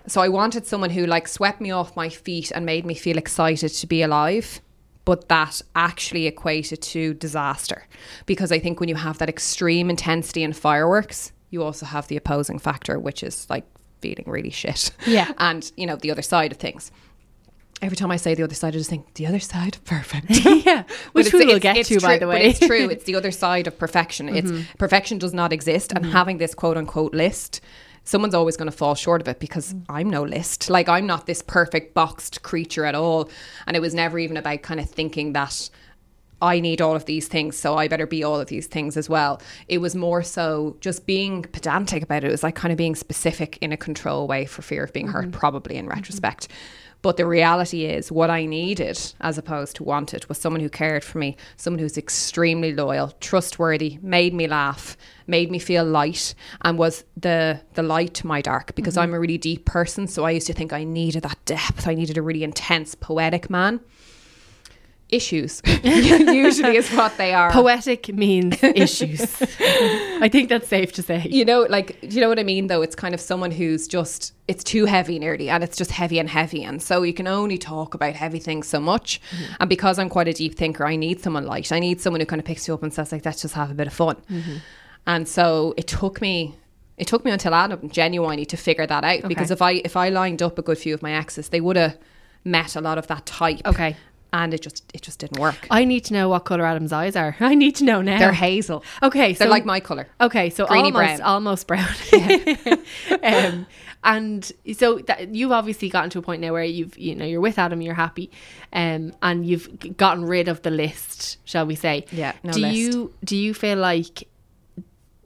So I wanted someone who like swept me off my feet and made me feel excited to be alive. But that actually equated to disaster. Because I think when you have that extreme intensity and fireworks, you also have the opposing factor, which is like feeling really shit. Yeah. [laughs] And, you know, the other side of things. Every time I say the other side, I just think the other side, perfect. [laughs] yeah, [laughs] which we will get to, by true- the but way. it's true. It's the other side of perfection. It's mm-hmm. perfection does not exist, and mm-hmm. having this quote unquote list, someone's always going to fall short of it because mm. I'm no list. Like I'm not this perfect boxed creature at all, and it was never even about kind of thinking that. I need all of these things, so I better be all of these things as well. It was more so just being pedantic about it. It was like kind of being specific in a control way for fear of being hurt, mm-hmm. probably in mm-hmm. retrospect. But the reality is, what I needed as opposed to wanted was someone who cared for me, someone who's extremely loyal, trustworthy, made me laugh, made me feel light, and was the the light to my dark. Because mm-hmm. I'm a really deep person, so I used to think I needed that depth. I needed a really intense, poetic man. Issues [laughs] usually is what they are. Poetic means [laughs] issues. I think that's safe to say. you know, like, do you know what I mean? Though it's kind of someone who's just, it's too heavy nearly, and it's just heavy and heavy. And so you can only talk about heavy things so much. Mm-hmm. And because I'm quite a deep thinker, I need someone light. I need someone who kind of picks you up and says, like, let's just have a bit of fun. Mm-hmm. And so it took me. It took me until Adam genuinely to figure that out because if I if I lined up a good few of my exes, they would have met a lot of that type. Okay. And it just it just didn't work. I need to know what colour Adam's eyes are. [laughs] I need to know now. They're hazel. Okay, so They're like my color. Okay, so Greeny almost brown. almost brown. [laughs] [laughs] um, and so that, you've obviously gotten to a point now where you've you know you're with Adam, you're happy, um, and you've gotten rid of the list, shall we say? Yeah, no do list. you do you feel like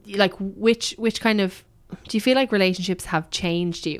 like which which kind of do you feel like relationships have changed you?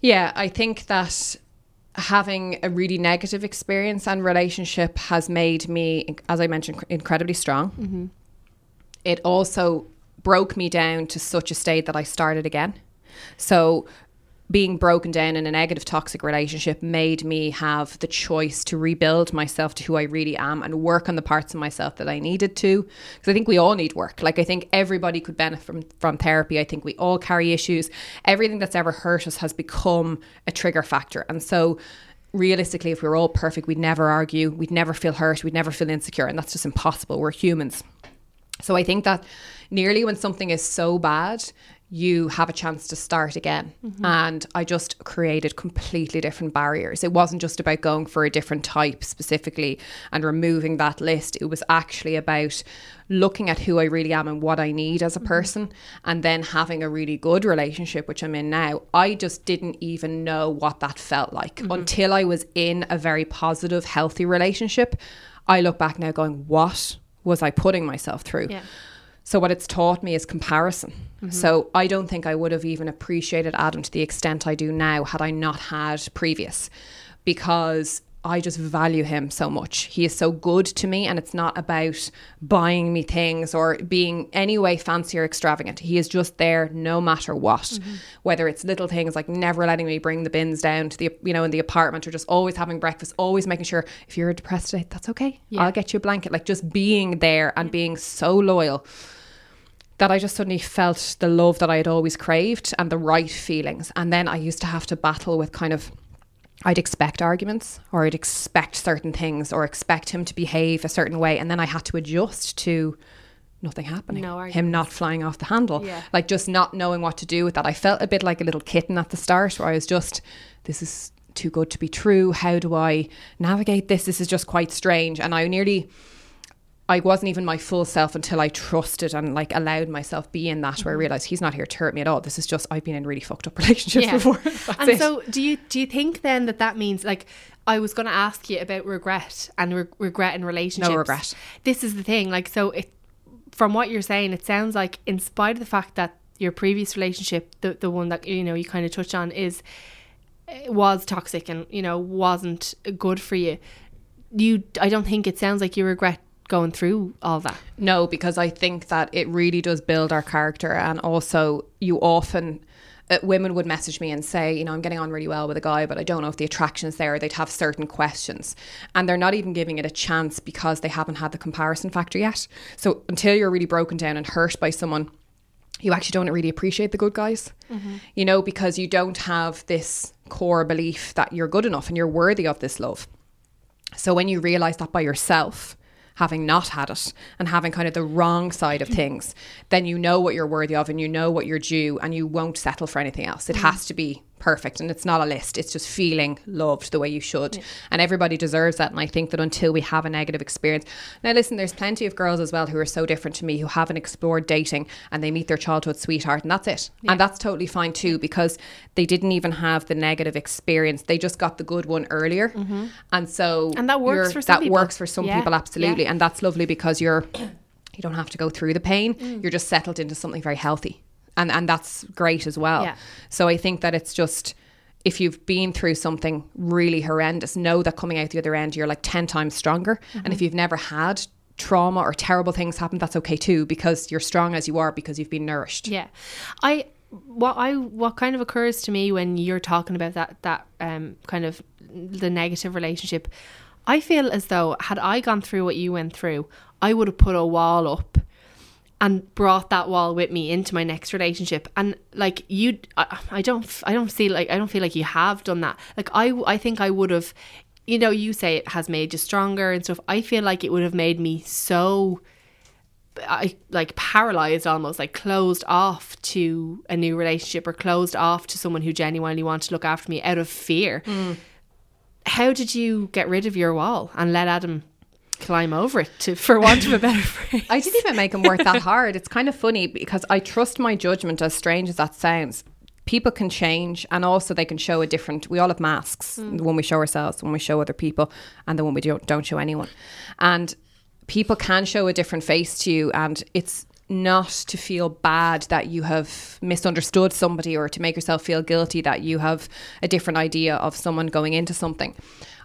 Yeah, I think that having a really negative experience and relationship has made me, as I mentioned, incredibly strong. Mm-hmm. It also broke me down to such a state that I started again. So, being broken down in a negative toxic relationship made me have the choice to rebuild myself to who I really am and work on the parts of myself that I needed to. Because I think we all need work. Like I think everybody could benefit from from therapy. I think we all carry issues. Everything that's ever hurt us has become a trigger factor. And so realistically if we were all perfect we'd never argue we'd never feel hurt we'd never feel insecure and that's just impossible. We're humans. So I think that nearly when something is so bad, you have a chance to start again. Mm-hmm. And I just created completely different barriers. It wasn't just about going for a different type specifically and removing that list. It was actually about looking at who I really am and what I need as a mm-hmm. person and then having a really good relationship, which I'm in now. I just didn't even know what that felt like mm-hmm. until I was in a very positive, healthy relationship. I look back now going, what was I putting myself through? Yeah. So what it's taught me is comparison. Mm-hmm. So I don't think I would have even appreciated Adam to the extent I do now had I not had previous because I just value him so much. He is so good to me and it's not about buying me things or being any way fancy or extravagant. He is just there no matter what. Mm-hmm. Whether it's little things like never letting me bring the bins down to the you know in the apartment or just always having breakfast, always making sure if you're depressed today, that's okay. I'll get you a blanket. Like just being there and being so loyal that I just suddenly felt the love that I had always craved and the right feelings. And then I used to have to battle with kind of, I'd expect arguments or I'd expect certain things or expect him to behave a certain way. And then I had to adjust to nothing happening. No him not flying off the handle. Yeah. Like just not knowing what to do with that. I felt a bit like a little kitten at the start where I was just, this is too good to be true. How do I navigate this? This is just quite strange. And I nearly, I wasn't even my full self until I trusted and like allowed myself be in that where I realized he's not here to hurt me at all. This is just I've been in really fucked up [laughs] relationships before. And it. so, do you do you think then that that means like I was going to ask you about regret and re- regret in relationships? No regret. This is the thing. Like, so it from what you're saying, it sounds like in spite of the fact that your previous relationship, the the one that you know you kind of touched on, is eh, was toxic and you know wasn't good for you. You, I don't think it sounds like you regret going through all that. No, because I think that it really does build our character. And also, you often, uh, women would message me and say, you know, I'm getting on really well with a guy, but I don't know if the attraction's there. They'd have certain questions. And they're not even giving it a chance because they haven't had the comparison factor yet. So until you're really broken down and hurt by someone, you actually don't really appreciate the good guys, you know, because you don't have this core belief that you're good enough and you're worthy of this love. So when you realize that by yourself, having not had it and having kind of the wrong side of hmm. things, then you know what you're worthy of and you know what you're due and you won't settle for anything else. It hmm. has to be perfect and it's not a list. It's just feeling loved the way you should. And everybody deserves that. And I think that until we have a negative experience. Now listen, there's plenty of girls as well who are so different to me who haven't explored dating and they meet their childhood sweetheart and that's it. And that's totally fine too because they didn't even have the negative experience. They just got the good one earlier. And so And that works for some that people. works for some Yeah, people absolutely yeah. and that's lovely because you're [clears throat] you don't have to go through the pain Mm. you're just settled into something very healthy and and that's great as well Yeah. so i think that it's just if you've been through something really horrendous know that coming out the other end you're like 10 times stronger and Mm-hmm. if you've never had trauma or terrible things happen that's okay too because you're strong as you are because you've been nourished Yeah, I what I what kind of occurs to me when you're talking about that that um kind of the negative relationship, I feel as though had I gone through what you went through, I would have put a wall up and brought that wall with me into my next relationship. And like you I, I don't I don't feel like I don't feel like you have done that. Like I I think I would have you know you say it has made you stronger and stuff. I feel like it would have made me so I like paralyzed almost like closed off to a new relationship or closed off to someone who genuinely wanted to look after me out of fear. Mm. How did you get rid of your wall and let Adam climb over it to for want of a better [laughs] phrase? I didn't even make them work that hard. It's kind of funny because I trust my judgment, as strange as that sounds. People can change and also they can show a different. We all have masks hmm. the one we show ourselves, the one we show other people, and the one we don't, don't show anyone. And people can show a different face to you, and it's not to feel bad that you have misunderstood somebody or to make yourself feel guilty that you have a different idea of someone going into something.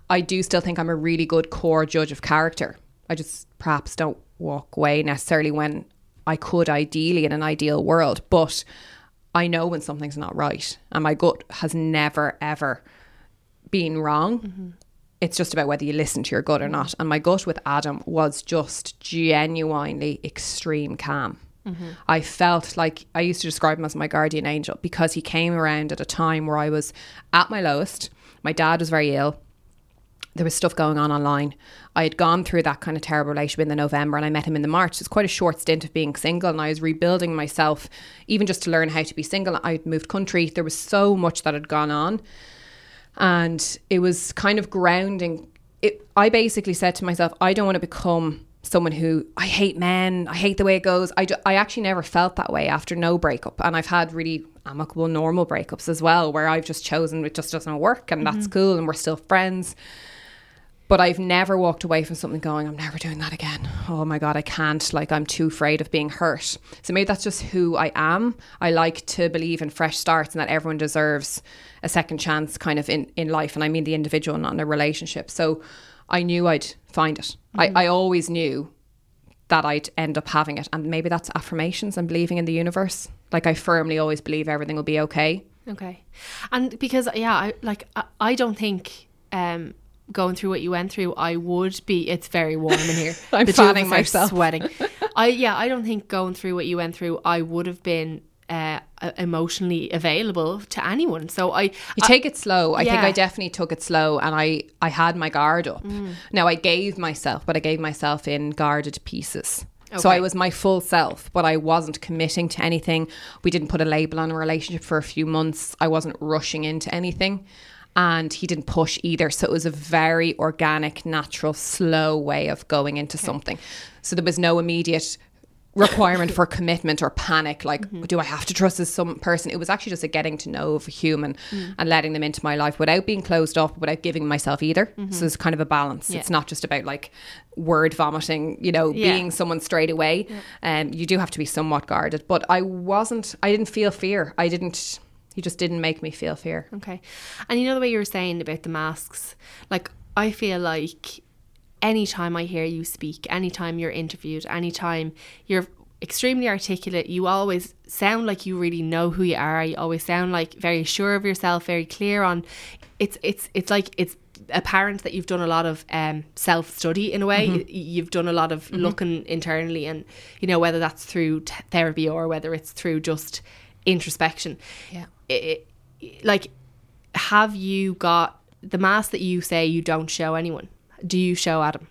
I do still think I'm a really good core judge of character. I just perhaps don't walk away necessarily when I could ideally in an ideal world, but I know when something's not right, and my gut has never ever been wrong. Mm-hmm. It's just about whether you listen to your gut or not. And my gut with Adam was just genuinely extreme calm. Mm-hmm. I felt like I used to describe him as my guardian angel because he came around at a time where I was at my lowest. My dad was very ill there was stuff going on online. I had gone through that kind of terrible relationship in the November and I met him in the March. It's quite a short stint of being single and I was rebuilding myself even just to learn how to be single. I had moved country. There was so much that had gone on. And it was kind of grounding. It, I basically said to myself, I don't want to become someone who I hate men, I hate the way it goes. I, ju- I actually never felt that way after no breakup. And I've had really amicable, normal breakups as well, where I've just chosen it just doesn't work and that's mm-hmm. cool and we're still friends. But I've never walked away from something going, I'm never doing that again. Oh my God, I can't. Like, I'm too afraid of being hurt. So maybe that's just who I am. I like to believe in fresh starts and that everyone deserves a second chance kind of in, in life. And I mean the individual, not in a relationship. So I knew I'd find it. I, I always knew that I'd end up having it. And maybe that's affirmations and believing in the universe. Like, I firmly always believe everything will be okay. Okay. And because yeah, I like I, I don't think um going through what you went through, I would be it's very warm in here. [laughs] I'm The fanning myself. sweating. [laughs] I yeah, I don't think going through what you went through, I would have been uh, emotionally available to anyone. So I You take it slow. I think. I definitely took it slow and I, I had my guard up. Now I gave myself, but I gave myself in guarded pieces. So I was my full self, but I wasn't committing to anything. We didn't put a label on a relationship for a few months. I wasn't rushing into anything. And he didn't push either. So it was a very organic, natural, slow way of going into something. So there was no immediate requirement for commitment or panic like mm-hmm. do i have to trust this some person? It was actually just a getting to know of a human mm. and letting them into my life without being closed off without giving myself either. So mm-hmm. it's kind of a balance. It's not just about like word vomiting you know Yeah. being someone straight away. And um, you do have to be somewhat guarded. But i wasn't i didn't feel fear. I didn't he just didn't make me feel fear Okay. And you know the way you were saying about the masks? Like, I feel like anytime I hear you speak, anytime you're interviewed, anytime you're extremely articulate, you always sound like you really know who you are. You always sound like very sure of yourself, very clear on it's it's it's like it's apparent that you've done a lot of um, self study in a way. Mm-hmm. You've done a lot of looking internally, and you know whether that's through t- therapy or whether it's through just introspection. Yeah. I- I- like, have you got the mask that you say you don't show anyone? Do you show Adam?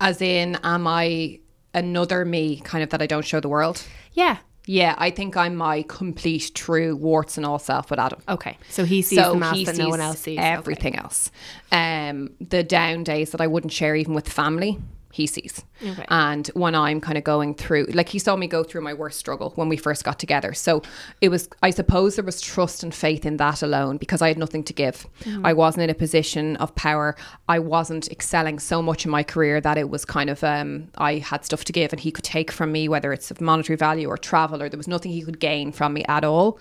As in, am I another me kind of that I don't show the world? Yeah. Yeah, I think I'm my complete, true, warts and all self with Adam. Okay. So he sees the mask that no one else sees. Okay. Everything else. Um, the down days that I wouldn't share even with family, he sees. Okay. And when I'm kind of going through, like he saw me go through my worst struggle when we first got together. So it was, I suppose there was trust and faith in that alone because I had nothing to give. Mm-hmm. I wasn't in a position of power. I wasn't excelling so much in my career that it was kind of, um, I had stuff to give and he could take from me, whether it's of monetary value or travel, or there was nothing he could gain from me at all.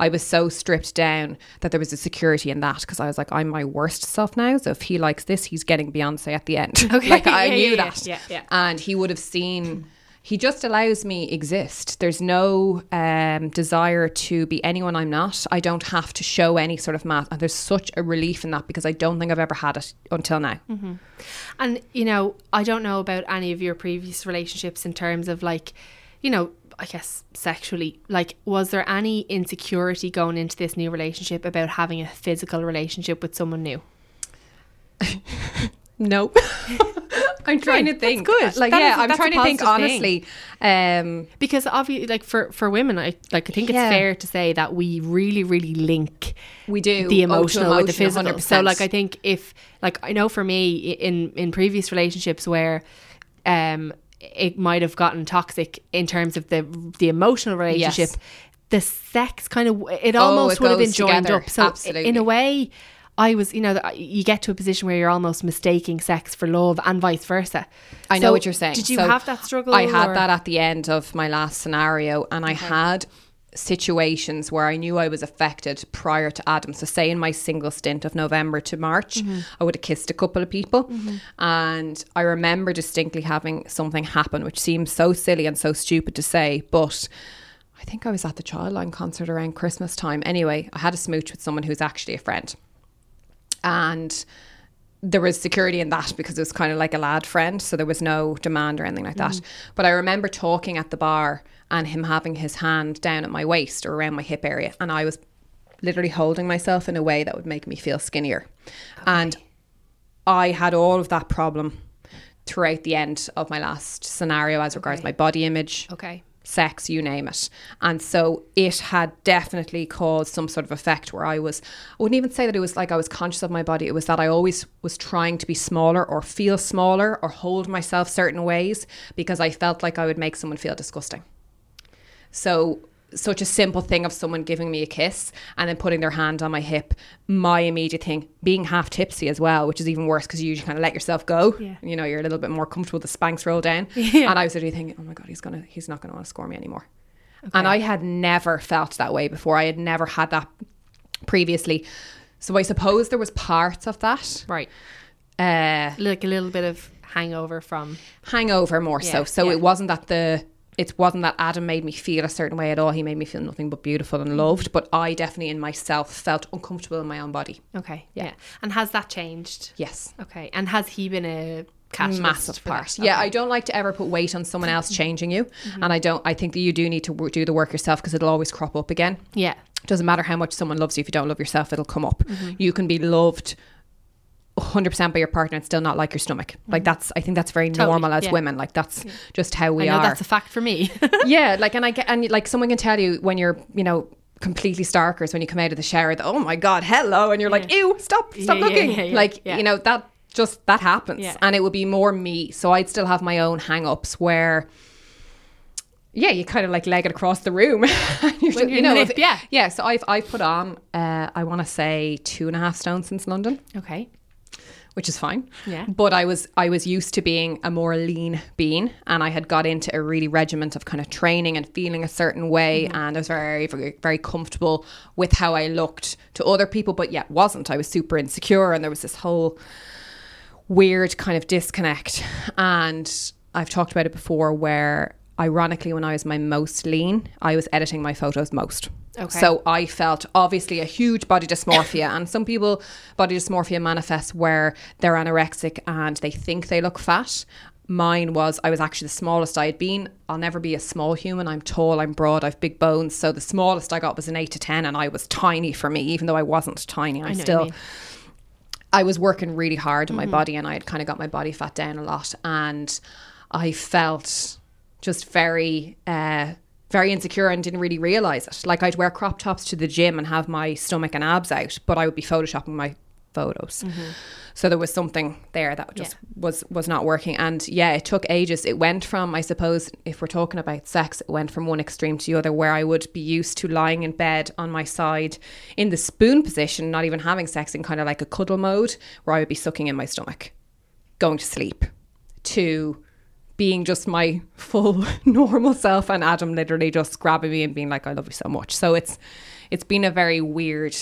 I was so stripped down that there was a security in that because I was like, I'm my worst self now. So if he likes this, he's getting Beyonce at the end. [laughs] Okay. like I [laughs] Yeah, knew yeah, yeah. That. Yeah, yeah. And he would have seen. He just allows me exist. There's no um, desire to be anyone I'm not. I don't have to show any sort of math. And there's such a relief in that because I don't think I've ever had it until now. And you know, I don't know about any of your previous relationships in terms of like, you know, I guess sexually. Like, was there any insecurity going into this new relationship about having a physical relationship with someone new? [laughs] No. [laughs] I'm trying to That's think. good. Like, That yeah, is I'm trying to think honestly. Um, Because obviously, like for for women, I like I think it's Yeah. fair to say that we really, really link We do. the Oh, emotional with the physical. So, 100%. like, I think if like I know for me in in previous relationships where, um, it might have gotten toxic in terms of the the emotional relationship. Yes. The sex kind of it Oh, almost it would have been joined together. up. So in a way. I was, you know, you get to a position where you're almost mistaking sex for love and vice versa. I know what you're saying. Did you So have that struggle? I had or- that at the end of my last scenario, and I had situations where I knew I was affected prior to Adam. So, say in my single stint of November to March, Mm-hmm. I would have kissed a couple of people, and I remember distinctly having something happen, which seems so silly and so stupid to say, but. I think I was at the Childline concert around Christmas time. Anyway, I had a smooch with someone who's actually a friend and there was security in that because it was kind of like a lad friend, so there was no demand or anything like that. Mm. But I remember talking at the bar and him having his hand down at my waist or around my hip area, and I was literally holding myself in a way that would make me feel skinnier. And I had all of that problem throughout the end of my last scenario as regards my body image, Okay. Sex, you name it. And so it had definitely caused some sort of effect where I was, I wouldn't even say that it was like I was conscious of my body. It was that I always was trying to be smaller or feel smaller or hold myself certain ways because I felt like I would make someone feel disgusting. So, such a simple thing of someone giving me a kiss and then putting their hand on my hip, my immediate thing, being half tipsy as well, which is even worse because you usually kind of let yourself go. Yeah. You know, you're a little bit more comfortable, the Spanx roll down. [laughs] And I was literally thinking, oh my God, he's gonna he's not gonna want to score me anymore. And I had never felt that way before. I had never had that previously. So I suppose there was parts of that. Right. Uh Like a little bit of hangover from hangover more so. Yeah, So yeah. it wasn't that the it wasn't that Adam made me feel a certain way at all. He made me feel nothing but beautiful and loved. But I definitely in myself felt uncomfortable in my own body. Okay. Yeah. And has that changed? Yes. Okay. And has he been a catalyst Massive part. Yeah, Okay. I don't like to ever put weight on someone else changing you. And I don't, I think that you do need to do the work yourself because it'll always crop up again. Yeah. It doesn't matter how much someone loves you. If you don't love yourself, it'll come up. Mm-hmm. You can be loved 100% by your partner and still not like your stomach. Like that's, I think that's very Mm-hmm. Totally, normal as yeah. women. Like that's just how we I know are. that's a fact for me. [laughs] [laughs] yeah, like and I get and like someone can tell you when you're, you know, completely starkers when you come out of the shower that oh my god, hello, and you're like, ew, stop, stop Yeah, yeah, looking. yeah, yeah, like yeah. you know that just that happens, Yeah. and it would be more me. So I'd still have my own hang-ups where. Yeah, you kind of like leg it across the room. [laughs] Just- you're in the yeah. yeah. So I've I've put on, uh, I want to say two and a half stones since London okay. Which is fine. Yeah. But I was I was used to being a more lean being, and I had got into a really regiment of kind of training and feeling a certain way, Mm-hmm. and I was very very very comfortable with how I looked to other people, but yet wasn't. I was super insecure, and there was this whole weird kind of disconnect. And I've talked about it before where ironically when I was my most lean, I was editing my photos most. Okay. So I felt obviously a huge body dysmorphia and some people body dysmorphia manifests where they're anorexic and they think they look fat. Mine was I was actually the smallest I had been. I'll never be a small human. I'm tall, I'm broad, I've big bones. So the smallest I got was an 8 to 10 and I was tiny for me even though I wasn't tiny. I, what you still. I was working really hard on Mm-hmm. my body and I had kind of got my body fat down a lot and I felt just very uh very insecure and didn't really realize it. Like I'd wear crop tops to the gym and have my stomach and abs out, but I would be photoshopping my photos. Mm-hmm. So there was something there that just was was not working and yeah, it took ages. It went from I suppose if we're talking about sex, it went from one extreme to the other where I would be used to lying in bed on my side in the spoon position, not even having sex in kind of like a cuddle mode where I would be sucking in my stomach, going to sleep to being just my full [laughs] normal self and Adam literally just grabbing me and being like I love you so much. So it's it's been a very weird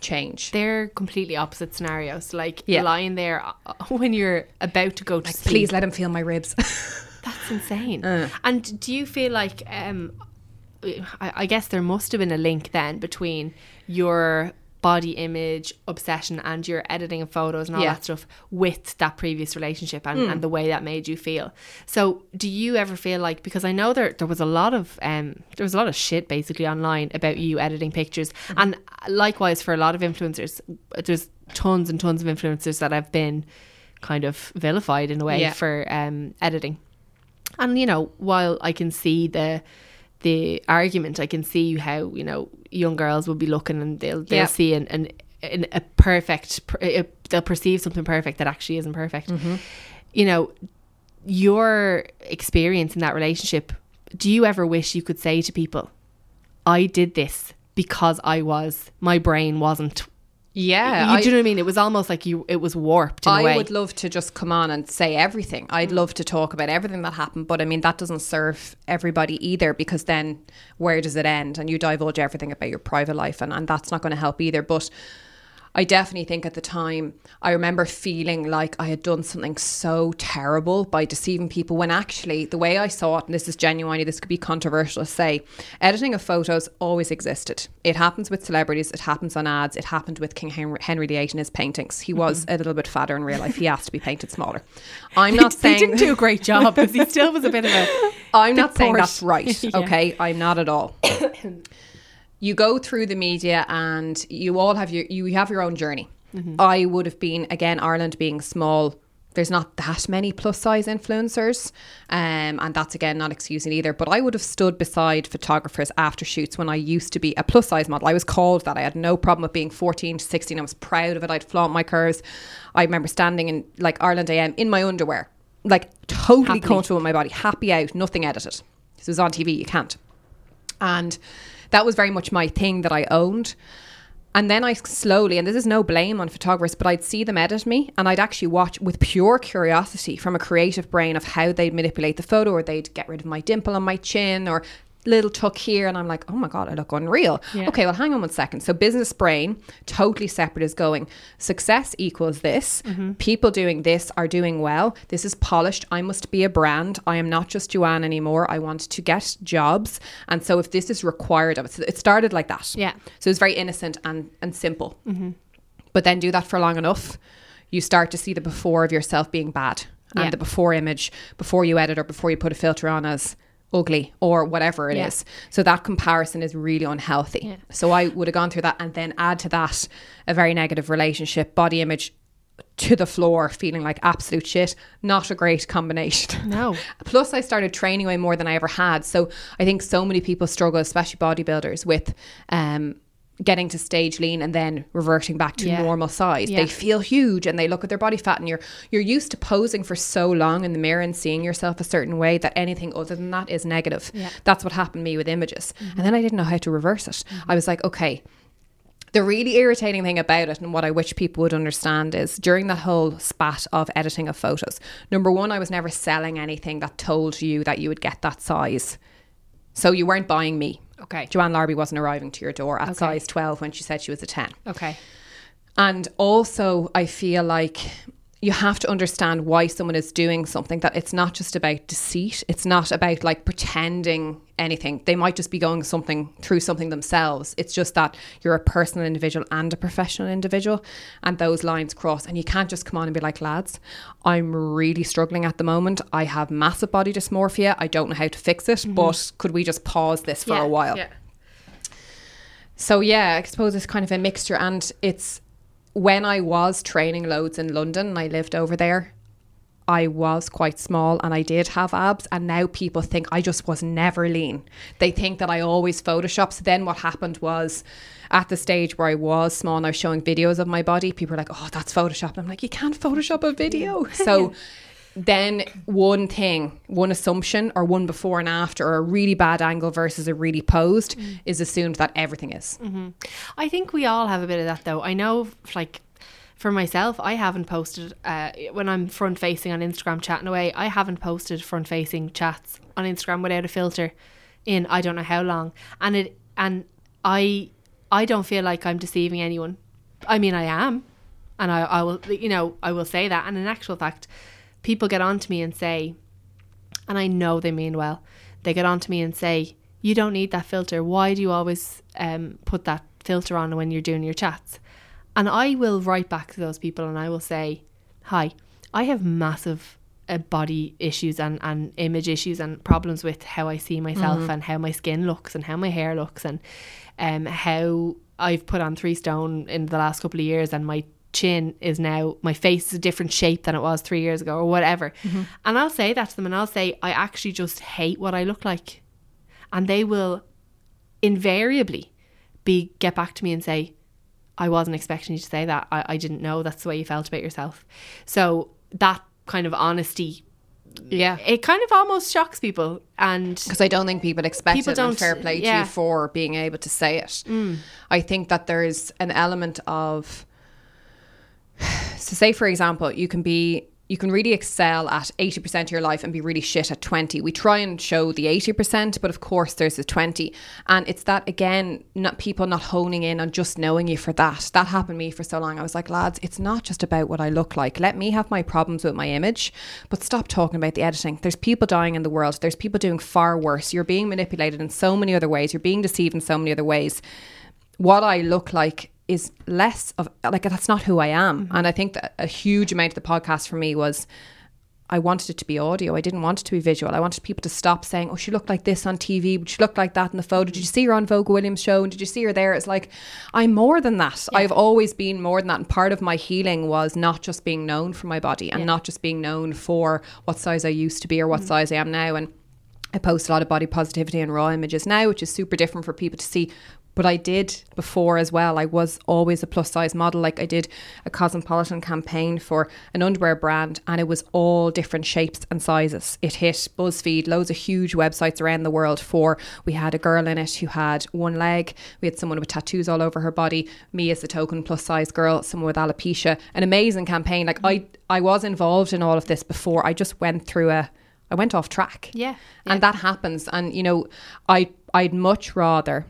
change. They're completely opposite scenarios. Like Yeah. lying there uh, when you're about to go to sleep. Please let him feel my ribs. [laughs] That's insane. Uh. And do you feel like, um, I, I guess there must have been a link then between your body image obsession and your editing of photos and all Yeah. That stuff with that previous relationship and, and the way that made you feel. So do you ever feel like because I know there there was a lot of um there was a lot of shit basically online about you editing pictures Mm-hmm. and likewise for a lot of influencers there's tons and tons of influencers that have been kind of vilified in a way Yeah. for um editing. And you know, while I can see the the argument, I can see how you know young girls will be looking and they'll they'll Yeah. see an, an, an a perfect a- they'll perceive something perfect that actually isn't perfect. Mm-hmm. You know, your experience in that relationship. Do you ever wish you could say to people, "I did this because I was my brain wasn't." Yeah. you, do you know what I mean? It was almost like you. It was warped in a I would love to just come on and say everything. I'd love to talk about everything that happened, but I mean that doesn't serve everybody either because then where does it end? And you divulge everything about your private life, and, and that's not going to help either. But I definitely think at the time I remember feeling like I had done something so terrible by deceiving people when actually the way I saw it, and this is genuinely this could be controversial to say, editing of photos always existed. It happens with celebrities, it happens on ads, it happened with King Henry, Henry VIII in his paintings. He was mm-hmm. a little bit fatter in real life. He asked to be painted smaller. I'm not they saying didn't do a great job because he still was a bit of a. [laughs] I'm not saying port. that's right. [laughs] Yeah. Okay, I'm not at all. [coughs] [coughs] [coughs] you go through the media and you all have your you have your own journey. I would have been again Ireland being small. There's not that many plus size influencers, um, and that's again not excusing either. But I would have stood beside photographers after shoots when I used to be a plus size model. I was called that. I had no problem with being 14 to 16. I was proud of it. I'd flaunt my curves. I remember standing in like Ireland AM in my underwear, like totally Happily. comfortable with my body, happy out, nothing edited. This was on TV. You can't. And that was very much my thing that I owned. And then I slowly, and this is no blame on photographers, but I'd see them edit me and I'd actually watch with pure curiosity from a creative brain of how they'd manipulate the photo or they'd get rid of my dimple on my chin or little tuck here. And I'm like, oh my God, I look unreal. Yeah. Okay, well, hang on one second. So, business brain, totally separate, is going success equals this. Mm-hmm. People doing this are doing well. This is polished. I must be a brand. I am not just Joanne anymore. I want to get jobs. And so, if this is required of it, so it started like that. Yeah. So, it's very innocent and, and simple. Mm-hmm. But then do that for long enough, you start to see the before of yourself being bad and Yeah. the before image before you edit or before you put a filter on as ugly or whatever it is. Yeah. So that comparison is really unhealthy. Yeah. So I would have gone through that and then add to that a very negative relationship, body image to the floor, feeling like absolute shit. Not a great combination. [laughs] No. Plus, I started training way more than I ever had. So I think so many people struggle, especially bodybuilders, with um, getting to stage lean and then reverting back to Yeah. normal size. Yeah. They feel huge and they look at their body fat, and you're you're used to posing for so long in the mirror and seeing yourself a certain way that anything other than that is negative. Yeah. That's what happened to me with images, mm-hmm. and then I didn't know how to reverse it. Mm-hmm. I was like, okay. The really irritating thing about it, and what I wish people would understand, is during that whole spat of editing of photos, number one, I was never selling anything that told you that you would get that size. So you weren't buying me. Okay. Joanne Larby wasn't arriving to your door at Okay. size 12 when she said she was a 10. Okay. And also, I feel like you have to understand why someone is doing something that it's not just about deceit. It's not about like pretending anything. They might just be going something through something themselves. It's just that you're a personal individual and a professional individual and those lines cross and you can't just come on and be like lads i'm really struggling at the moment. I have massive body dysmorphia. I don't know how to fix it mm-hmm. but could we just pause this for Yeah, a while? yeah. so yeah, I suppose it's kind of a mixture, and it's when I was training loads in London and I lived over there. I was quite small and I did have abs, and now people think I just was never lean. They think that I always Photoshop. So then what happened was at the stage where I was small and I was showing videos of my body, people were like, oh, that's Photoshop. And I'm like, you can't Photoshop a video. So [laughs] then one thing, one assumption, or one before and after, or a really bad angle versus a really posed is assumed that everything is. I think we all have a bit of that though. I know, like, for myself, I haven't posted uh, when I'm front facing on Instagram chatting away. I haven't posted front facing chats on Instagram without a filter in I don't know how long, and it and I I don't feel like I'm deceiving anyone. I mean, I am, and I, I will you know I will say that. And in actual fact, people get on to me and say, and I know they mean well. They get on to me and say, "You don't need that filter. Why do you always um, put that filter on when you're doing your chats?" And I will write back to those people and I will say, "Hi, I have massive uh, body issues and, and image issues and problems with how I see myself and how my skin looks and how my hair looks and um, how I've put on three stone in the last couple of years and my chin is now my face is a different shape than it was three years ago or whatever. Mm-hmm. And I'll say that to them and I'll say, I actually just hate what I look like. And they will invariably be get back to me and say, I wasn't expecting you to say that. I, I didn't know that's the way you felt about yourself. So that kind of honesty, Yeah. it kind of almost shocks people. And Because I don't think people expect People it don't- fair play to you for being able to say it. Mm. I think that there's an element of so say for example, you can be you can really excel at 80% of your life and be really shit at 20. We try and show the 80%, but of course there's the 20. And it's that again, not people not honing in on just knowing you for that. That happened to me for so long. I was like, lads, it's not just about what I look like. Let me have my problems with my image, but stop talking about the editing. There's people dying in the world. There's people doing far worse. You're being manipulated in so many other ways. You're being deceived in so many other ways what I look like is less of like that's not who I am. Mm-hmm. And I think that a huge amount of the podcast for me was I wanted it to be audio. I didn't want it to be visual. I wanted people to stop saying, "Oh, she looked like this on TV, but she looked like that in the photo." Did you see her on Vogue Williams show? And did you see her there? It's like I'm more than that. I've always been more than that. And part of my healing was not just being known for my body and not just being known for what size I used to be or what mm-hmm. size I am now. And I post a lot of body positivity and raw images now, which is super different for people to see. But I did before as well. I was always a plus size model. Like I did a Cosmopolitan campaign for an underwear brand, and it was all different shapes and sizes. It hit BuzzFeed, loads of huge websites around the world. For we had a girl in it who had one leg. We had someone with tattoos all over her body. Me as the token plus size girl. Someone with alopecia. An amazing campaign. Like I, I was involved in all of this before. I just went through a. I went off track. Yeah, And that happens. And, you know, I, I'd much rather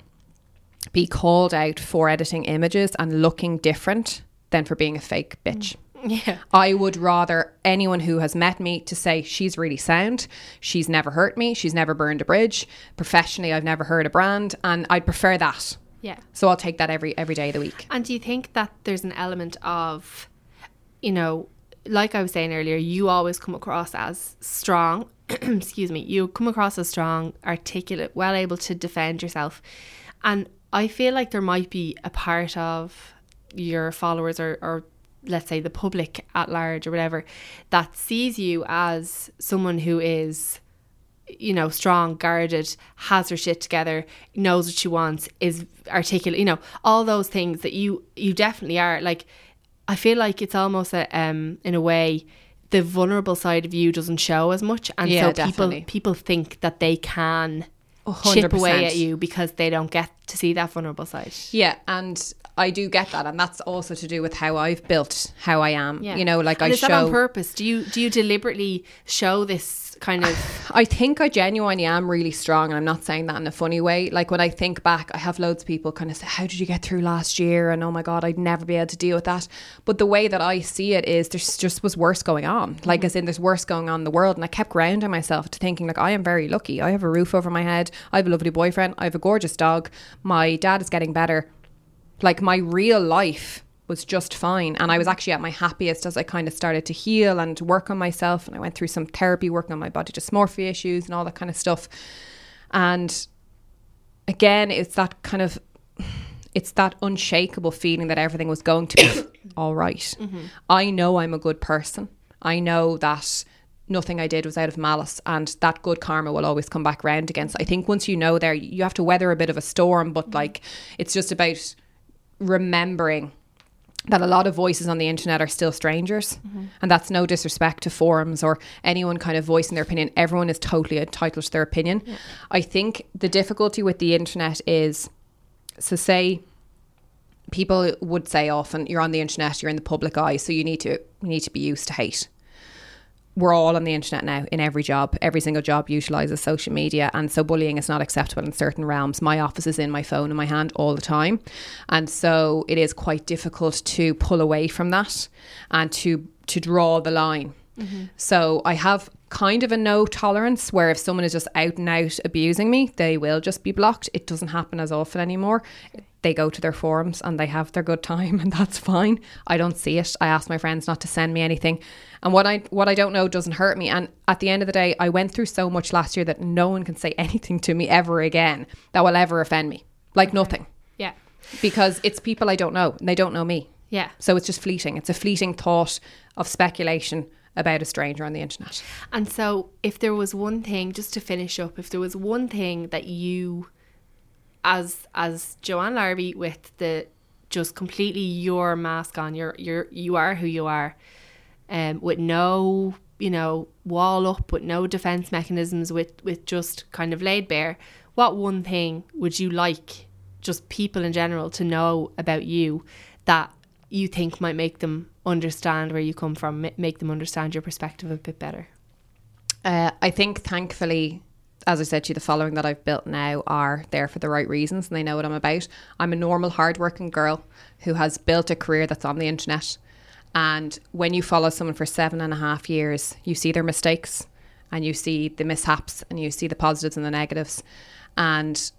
be called out for editing images and looking different than for being a fake bitch. Mm. [laughs] yeah. I would rather anyone who has met me to say she's really sound, she's never hurt me, she's never burned a bridge. Professionally, I've never heard a brand, and I'd prefer that. Yeah. So I'll take that every every day of the week. And do you think that there's an element of, you know, like I was saying earlier, you always come across as strong. [clears throat] excuse me. You come across as strong, articulate, well able to defend yourself. And I feel like there might be a part of your followers or, or let's say the public at large or whatever that sees you as someone who is you know, strong, guarded, has her shit together, knows what she wants, is articulate, you know, all those things that you you definitely are. Like I feel like it's almost a um in a way the vulnerable side of you doesn't show as much and Yeah, so definitely. people people think that they can chip away 100%. at you because they don't get to see that vulnerable side. Yeah, and I do get that, and that's also to do with how I've built how I am. Yeah. You know, like and I is that on show. purpose? Do you do you deliberately show this kind of I think I genuinely am really strong, and I'm not saying that in a funny way. Like when I think back, I have loads of people kind of say, "How did you get through last year?" And oh my god, I'd never be able to deal with that. But the way that I see it is, there's just was worse going on. Like mm-hmm. as in, there's worse going on in the world, and I kept grounding myself to thinking like I am very lucky. I have a roof over my head. I have a lovely boyfriend. I have a gorgeous dog. My dad is getting better. Like my real life was just fine. And I was mm-hmm. actually at my happiest as I kind of started to heal and work on myself. And I went through some therapy working on my body dysmorphia issues and all that kind of stuff. And again, it's that kind of it's that unshakable feeling that everything was going to be [coughs] all right. Mm-hmm. I know I'm a good person. I know that nothing I did was out of malice and that good karma will always come back round again. So I think once you know there, you have to weather a bit of a storm, but mm-hmm. like it's just about remembering that a lot of voices on the internet are still strangers. Mm-hmm. And that's no disrespect to forums or anyone kind of voicing their opinion. Everyone is totally entitled to their opinion. I think the difficulty with the internet is so say people would say often you're on the internet, you're in the public eye, so you need to you need to be used to hate we're all on the internet now in every job. Every single job utilizes social media. And so bullying is not acceptable in certain realms. My office is in my phone in my hand all the time. And so it is quite difficult to pull away from that and to to draw the line. Mm-hmm. So I have kind of a no tolerance where if someone is just out and out abusing me, they will just be blocked. It doesn't happen as often anymore. They go to their forums and they have their good time [laughs] and that's fine. I don't see it. I ask my friends not to send me anything. And what I what I don't know doesn't hurt me. And at the end of the day, I went through so much last year that no one can say [laughs] anything to me ever again that will ever offend me. Like nothing. yeah, Because it's people I don't know and they don't know me. yeah. So it's just fleeting. It's a fleeting thought of speculation about a stranger on the internet. And so, if there was one thing, just to finish up, if there was one thing that you, as as Joanne Larby, with the just completely your mask on, you're you're you are who you are, um, with no you know wall up, with no defense mechanisms, with with just kind of laid bare. What one thing would you like, just people in general, to know about you that you think might make them understand where you come from, make them understand your perspective a bit better? Uh, I think, thankfully, as I said to you, the following that I've built now are there for the right reasons and they know what I'm about. I'm a normal, hardworking girl who has built a career that's on the internet. And when you follow someone for seven and a half years, you see their mistakes and you see the mishaps and you see the positives and the negatives. And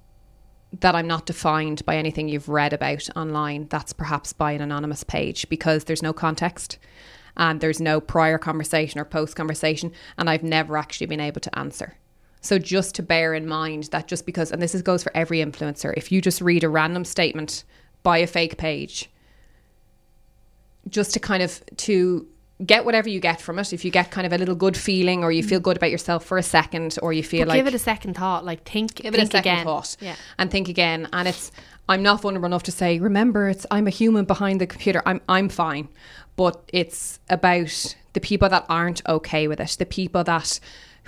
that I'm not defined by anything you've read about online. That's perhaps by an anonymous page because there's no context and there's no prior conversation or post conversation, and I've never actually been able to answer. So just to bear in mind that just because, and this is, goes for every influencer, if you just read a random statement by a fake page, just to kind of to get whatever you get from it. If you get kind of a little good feeling, or you feel mm. good about yourself for a second, or you feel But like give it a second thought. Like think, give think it a second again. thought Yeah. and think again and it's i'm not vulnerable enough to say remember it's i'm a human behind the computer i'm i'm fine but it's about the people that aren't okay with it the people that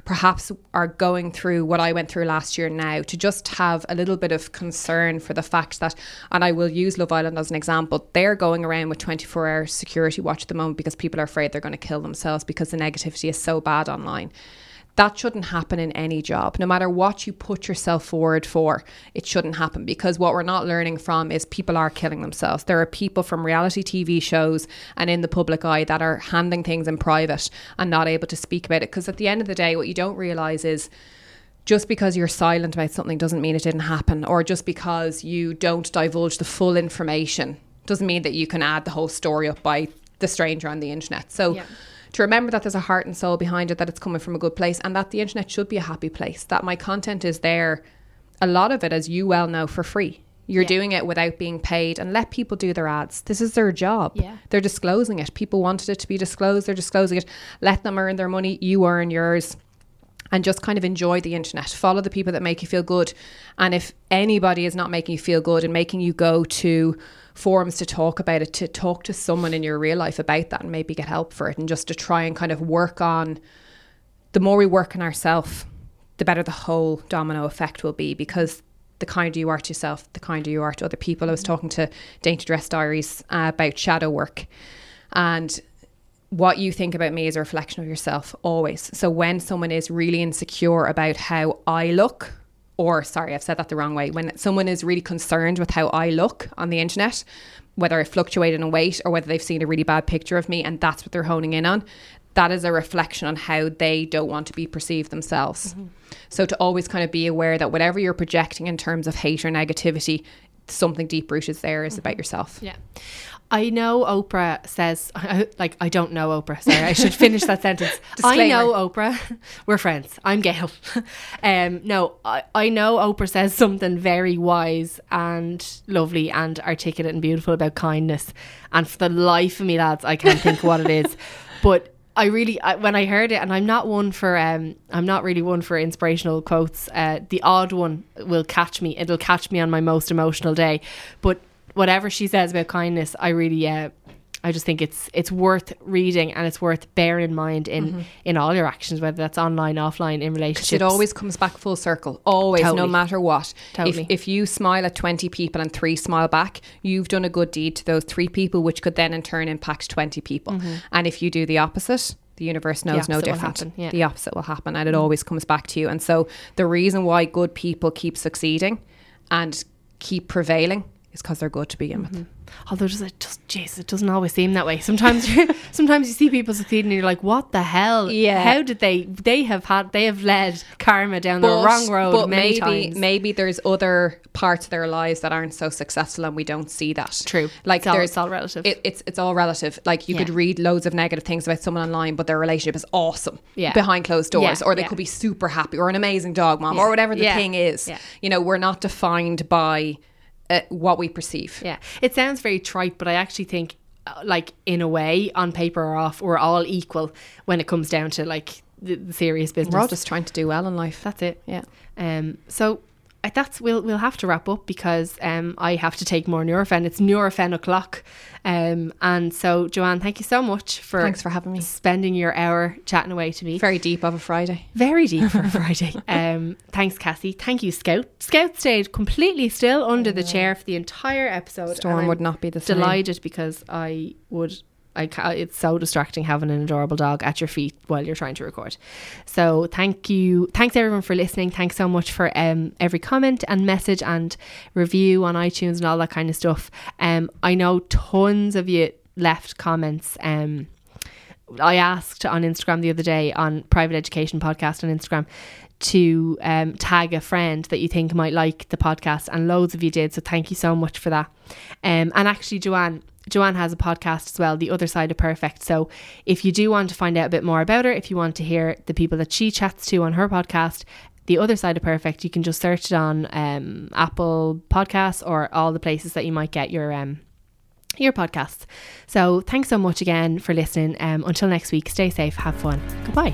perhaps are going through what I went through last year now to just have a little bit of concern for the fact that and I will use Love Island as an example they're going around with 24 hour security watch at the moment because people are afraid they're going to kill themselves because the negativity is so bad online that shouldn't happen in any job. No matter what you put yourself forward for, it shouldn't happen because what we're not learning from is people are killing themselves. There are people from reality TV shows and in the public eye that are handling things in private and not able to speak about it. Because at the end of the day, what you don't realize is just because you're silent about something doesn't mean it didn't happen, or just because you don't divulge the full information doesn't mean that you can add the whole story up by the stranger on the internet. So Yeah. To remember that there's a heart and soul behind it, that it's coming from a good place, and that the internet should be a happy place, that my content is there, a lot of it, as you well know, for free. You're Yeah. doing it without being paid and let people do their ads. This is their job. Yeah. They're disclosing it. People wanted it to be disclosed. They're disclosing it. Let them earn their money. You earn yours and just kind of enjoy the internet. Follow the people that make you feel good. And if anybody is not making you feel good and making you go to forums to talk about it, to talk to someone in your real life about that and maybe get help for it and just to try and kind of work on the more we work on ourselves, the better the whole domino effect will be because the kinder you are to yourself, the kinder you are to other people. I was talking to Dainty Dress Diaries uh, about shadow work and what you think about me is a reflection of yourself always. So when someone is really insecure about how I look, or sorry, I've said that the wrong way, when someone is really concerned with how I look on the internet, whether I fluctuate in weight or whether they've seen a really bad picture of me and that's what they're honing in on, that is a reflection on how they don't want to be perceived themselves. Mm-hmm. So to always kind of be aware that whatever you're projecting in terms of hate or negativity, something deep rooted there is about yourself. Yeah. I know Oprah says, [laughs] like, I don't know Oprah. Sorry, I should finish that [laughs] sentence. I know Oprah. [laughs] We're friends. I'm Gayle. um, no, I, I know Oprah says something very wise and lovely and articulate and beautiful about kindness. And for the life of me, lads, I can't think what it is. But I really, I, when I heard it, and I'm not one for, um, I'm not really one for inspirational quotes. Uh, the odd one will catch me. It'll catch me on my most emotional day. But whatever she says about kindness, I really, uh, I just think it's it's worth reading and it's worth bearing in mind in mm-hmm. in all your actions, whether that's online, offline, in relationships. It always comes back full circle. Always, Totally. no matter what. Totally. If, if you smile at 20 people and three smile back, you've done a good deed to those three people, which could then in turn impact 20 people. Mm-hmm. And if you do the opposite, the universe knows no different. happen, yeah. The opposite will happen and it mm. always comes back to you. And so the reason why good people keep succeeding and keep prevailing is because they're good to begin with. Mm-hmm. Oh, Although just it just jeez, it doesn't always seem that way. Sometimes [laughs] sometimes you see people succeed and you're like, what the hell? Yeah. How did they they have had they have led karma down the wrong road but many maybe times. maybe there's other parts of their lives that aren't so successful and we don't see that. True. Like It's all- there's it's all relative. It, it's it's all relative. Like you Yeah. could read loads of negative things about someone online, but their relationship is awesome. Yeah. Behind closed doors, Yeah, or they could be super happy, or an amazing dog mom, or whatever the thing is. You know, we're not defined by uh, what we perceive. Yeah, it sounds very trite, but I actually think, uh, like in a way, on paper or off, we're all equal when it comes down to like the, the serious business. We're all just trying to do well in life. That's it. Yeah. Um. So that's we'll we'll have to wrap up because um I have to take more Nurofen. It's Nurofen o'clock. Um. And so Joanne, thank you so much for Thanks for having me. spending your hour chatting away to me. Very deep of a Friday. Very deep for a [laughs] Friday. Um, thanks, Cassie. Thank you, Scout. Scout stayed completely still under the chair for the entire episode. Storm would not be the same. Delighted because I would. I ca- it's so distracting having an adorable dog at your feet while you're trying to record. So thank you, thanks everyone for listening. Thanks so much for um, every comment and message and review on iTunes and all that kind of stuff. Um, I know tons of you left comments. Um, I asked on Instagram the other day on Private Education Podcast on Instagram to um, tag a friend that you think might like the podcast, and loads of you did. So thank you so much for that. Um, and actually, Joanne. Joanne has a podcast as well, The Other Side of Perfect. So, if you do want to find out a bit more about her, if you want to hear the people that she chats to on her podcast, The Other Side of Perfect, you can just search it on um, Apple Podcasts or all the places that you might get your um, your podcasts. So thanks so much again for listening. Um, until next week, stay safe, have fun. Goodbye.